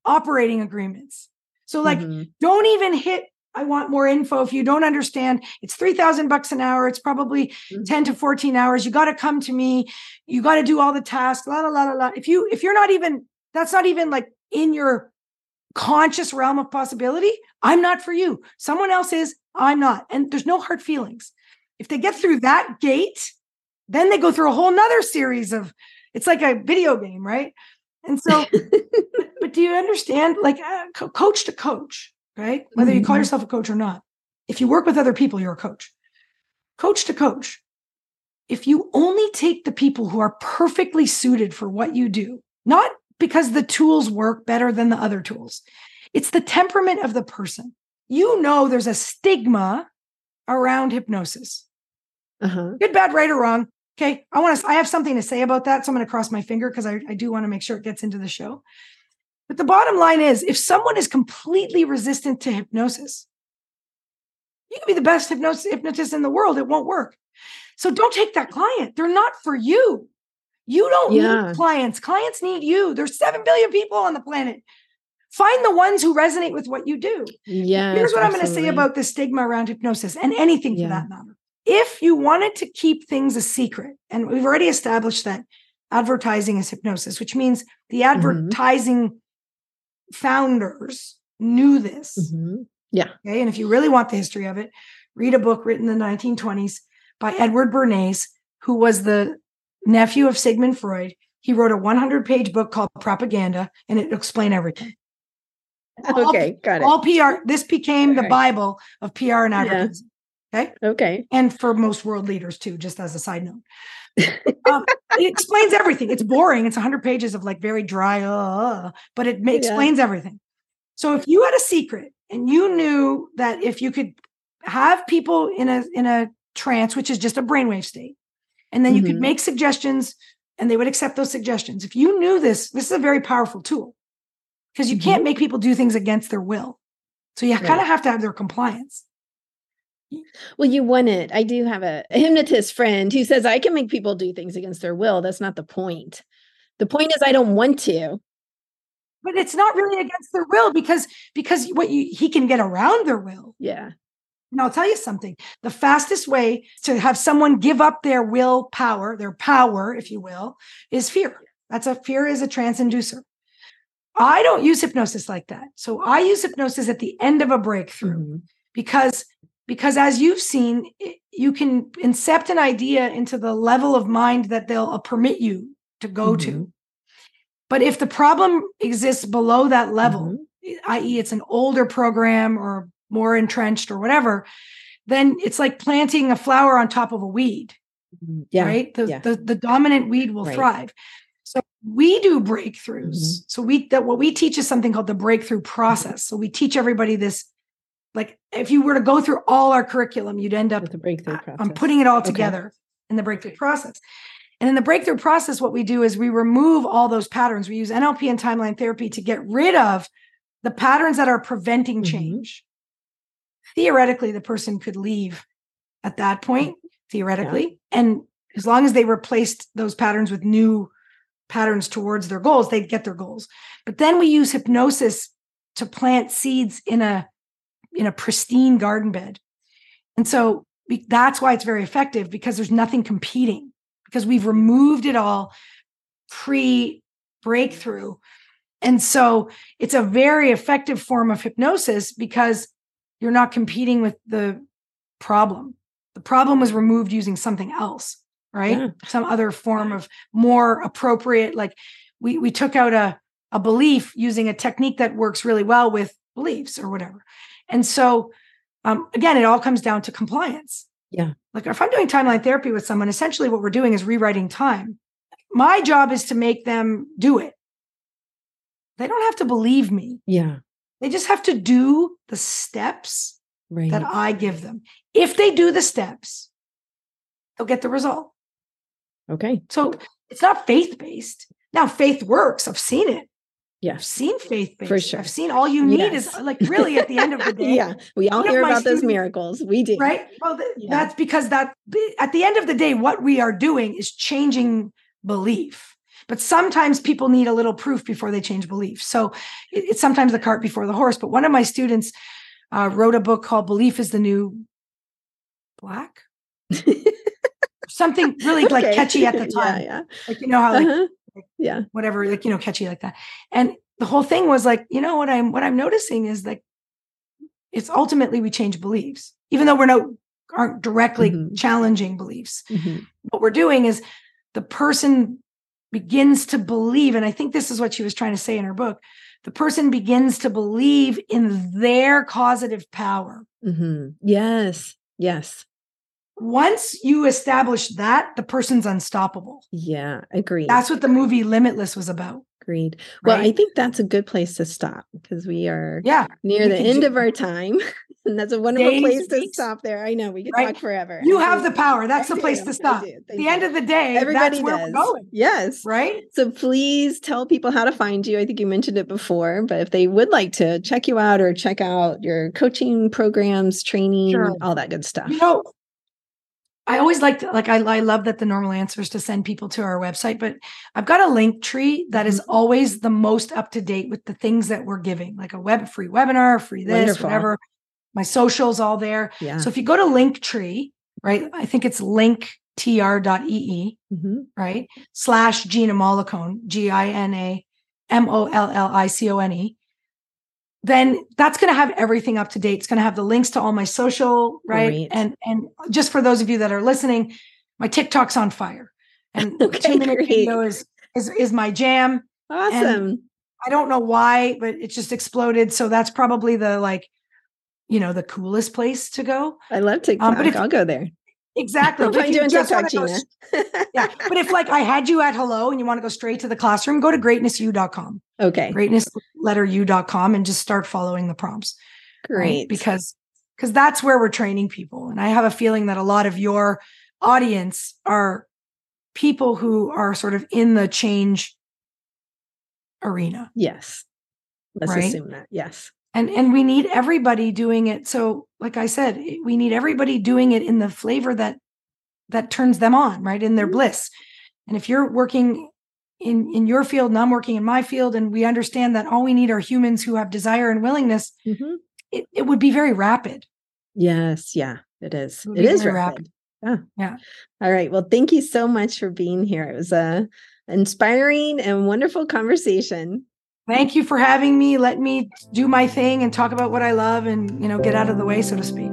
B: operating agreements. So like mm-hmm. don't even hit I want more info. If you don't understand, it's 3000 bucks an hour. It's probably mm-hmm. 10 to 14 hours. You got to come to me. You got to do all the tasks. La la la la la. If you if you're not even that's not even like in your conscious realm of possibility, I'm not for you. Someone else is, I'm not. And there's no hard feelings. If they get through that gate, then they go through a whole nother series of it's like a video game right? And so but, but, do you understand like uh, coach to coach right? Whether you call mm-hmm. yourself a coach or not. If you work with other people you're a coach. Coach to coach. If you only take the people who are perfectly suited for what you do not because the tools work better than the other tools. It's the temperament of the person. You know there's a stigma around hypnosis. Uh-huh. good bad right or wrong Okay. I want to, I have something to say about that. So I'm going to cross my finger because I, I do want to make sure it gets into the show. But the bottom line is if someone is completely resistant to hypnosis, you can be the best hypnosis, hypnotist in the world. It won't work. So don't take that client. They're not for you. You don't yeah. need clients. Clients need you. There's 7 billion people on the planet. Find the ones who resonate with what you do.
A: Yeah.
B: Here's what absolutely. I'm going to say about the stigma around hypnosis and anything yeah. for that matter if you wanted to keep things a secret, and we've already established that advertising is hypnosis, which means the mm-hmm. advertising mm-hmm. founders knew this.
A: Mm-hmm. Yeah.
B: Okay. And if you really want the history of it, read a book written in the 1920s by Edward Bernays, who was the nephew of Sigmund Freud. He wrote a 100 page book called Propaganda, and it explained everything.
A: Okay, all, got it.
B: All PR. This became the Bible of PR and advertising. Okay.
A: Okay.
B: And for most world leaders too, just as a side note. um, it explains everything. It's boring. It's 100 pages of like very dry, uh, but it explains yeah. everything. So if you had a secret and you knew that if you could have people in a in a trance, which is just a brainwave state, and then you could
A: Mhm.
B: make suggestions and they would accept those suggestions. If you knew this, this is a very powerful tool because you
A: Mhm.
B: can't make people do things against their will. So you kind of have to have their compliance.
A: Well, you won it. I do have a hypnotist friend who says I can make people do things against their will. That's not the point. The point is I don't want to.
B: But it's not really against their will because because what you he can get around their will.
A: Yeah.
B: And I'll tell you something. The fastest way to have someone give up their will power, their power, if you will, is fear. That's a fear is a trance inducer. I don't use hypnosis like that. So I use hypnosis at the end of a breakthrough
A: Mhm.
B: because because as you've seen, you can incept an idea into the level of mind that they'll uh, permit you to go to.
A: Mhm.
B: But if the problem exists below that level,
A: Mhm.
B: i.e., it's an older program or more entrenched or whatever, then it's like planting a flower on top of a weed,
A: Mhm. Yeah.
B: right? The,
A: yeah.
B: the the dominant weed will
A: Right.
B: thrive. So we do breakthroughs.
A: Mhm.
B: So we that what we teach is something called the breakthrough process. So we teach everybody this. Like if you were to go through all our curriculum, you'd end up
A: With the breakthrough process.
B: I'm putting it all
A: Okay.
B: together in the breakthrough process. And in the breakthrough process, what we do is we remove all those patterns. We use NLP and timeline therapy to get rid of the patterns that are preventing
A: Mhm.
B: change. Theoretically, the person could leave at that point, theoretically. And as long as they replaced those patterns with new patterns towards their goals, they'd get their goals. But then we use hypnosis to plant seeds in a in a pristine garden bed. And so that's why it's very effective because there's nothing competing because we've removed it all pre breakthrough. And so it's a very effective form of hypnosis because you're not competing with the problem. The problem was removed using something else, right?
A: Yeah.
B: Some other form of more appropriate like we we took out a a belief using a technique that works really well with beliefs or whatever. And so um, again, it all comes down to compliance.
A: Yeah.
B: Like if I'm doing timeline therapy with someone, essentially what we're doing is rewriting time. My job is to make them do it. They don't have to believe me.
A: Yeah.
B: They just have to do the steps
A: Right.
B: that I give them. If they do the steps, they'll get the result.
A: okay.
B: So it's not faith based. Now, faith works. I've seen it.
A: Yeah.
B: I've seen faith based.
A: For sure.
B: I've seen all you need is like really at the end of the day.
A: yeah. We all hear about those
B: students-
A: miracles. We do.
B: right well th-
A: Yeah.
B: that's because that at the end of the day what we are doing is changing belief but sometimes people need a little proof before they change belief so it- it's sometimes the cart before the horse but one of my students uh, wrote a book called belief is the new black something really like catchy at the time
A: Yeah.
B: like you know how like
A: Uh-huh. Yeah.
B: whatever like you know catchy like that and the whole thing was like you know what i'm what i'm noticing is like it's ultimately we change beliefs even though we're no aren't directly
A: Mhm.
B: challenging beliefs
A: Mhm.
B: what we're doing is the person begins to believe and i think this is what she was trying to say in her book the person begins to believe in their causative power
A: Mhm. Yes. Yes.
B: Once you establish that the person's unstoppable
A: Yeah. Agreed.
B: that's what the movie limitless was about
A: Agreed. Well, I think that's a good place to stop because we are
B: yeah
A: near the end
B: do-
A: of our time. And that's a wonderful
B: Days,
A: place to stop there. I know we could
B: Right.
A: talk forever.
B: you have the power that's
A: I
B: the place
A: do.
B: to stop the end of the day
A: Everybody does. Yes.
B: right
A: So please tell people how to find you. I think you mentioned it before, but if they would like to check you out or check out your coaching programs, training,
B: Sure.
A: all that good stuff.
B: you know i always like like I, I love that the normal answer is to send people to our website but i've got a link tree that is
A: Mhm.
B: always the most up to date with the things that we're giving like a web free webinar free this
A: Wonderful.
B: whatever my socials all there
A: Yeah.
B: so if you go to linktree right i think it's linktr.ee
A: Mhm.
B: right slash gina mollicone g-i-n-a m-o-l-l-i-c-o-n-e then that's going to have everything up to date it's going to have the links to all my social right and and just for those of you that are listening my tiktok's on fire and
A: Okay,
B: two minute
A: great.
B: video is, is is my jam
A: Awesome.
B: i don't know why but it just exploded so that's probably the like you know the coolest place to go
A: I love TikTok.
B: Um, but if-
A: I'll go there.
B: Exactly.
A: I'll find you on TikTok, Gina.
B: yeah. But if like I had you at hello and you want to go straight to the classroom, go to greatnessu.com.
A: Okay.
B: Greatness letter u.com and just start following the prompts.
A: Great.
B: Right? Because because that's where we're training people. And I have a feeling that a lot of your audience are people who are sort of in the change arena.
A: Yes. Let's
B: Right?
A: assume that. Yes.
B: and and we need everybody doing it so like i said we need everybody doing it in the flavor that that turns them on right in their
A: Mhm.
B: bliss and if you're working in in your field and i'm working in my field and we understand that all we need are humans who have desire and willingness
A: hmm
B: it, it would be very rapid
A: Yes. Yeah. It is.
B: It
A: It is
B: very
A: rapid. Yeah.
B: Yeah.
A: All right. Well, thank you so much for being here. It was a inspiring and wonderful conversation.
B: Thank you for having me. Let me do my thing and talk about what i love and you know get out of the way so to speak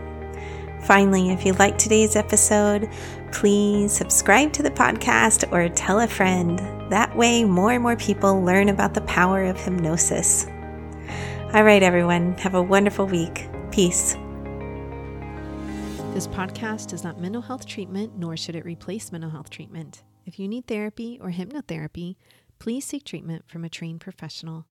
A: Finally, if you liked today's episode, please subscribe to the podcast or tell a friend. That way, more and more people learn about the power of hypnosis. All right, everyone, have a wonderful week. Peace. This podcast is not mental health treatment, nor should it replace mental health treatment. If you need therapy or hypnotherapy, please seek treatment from a trained professional.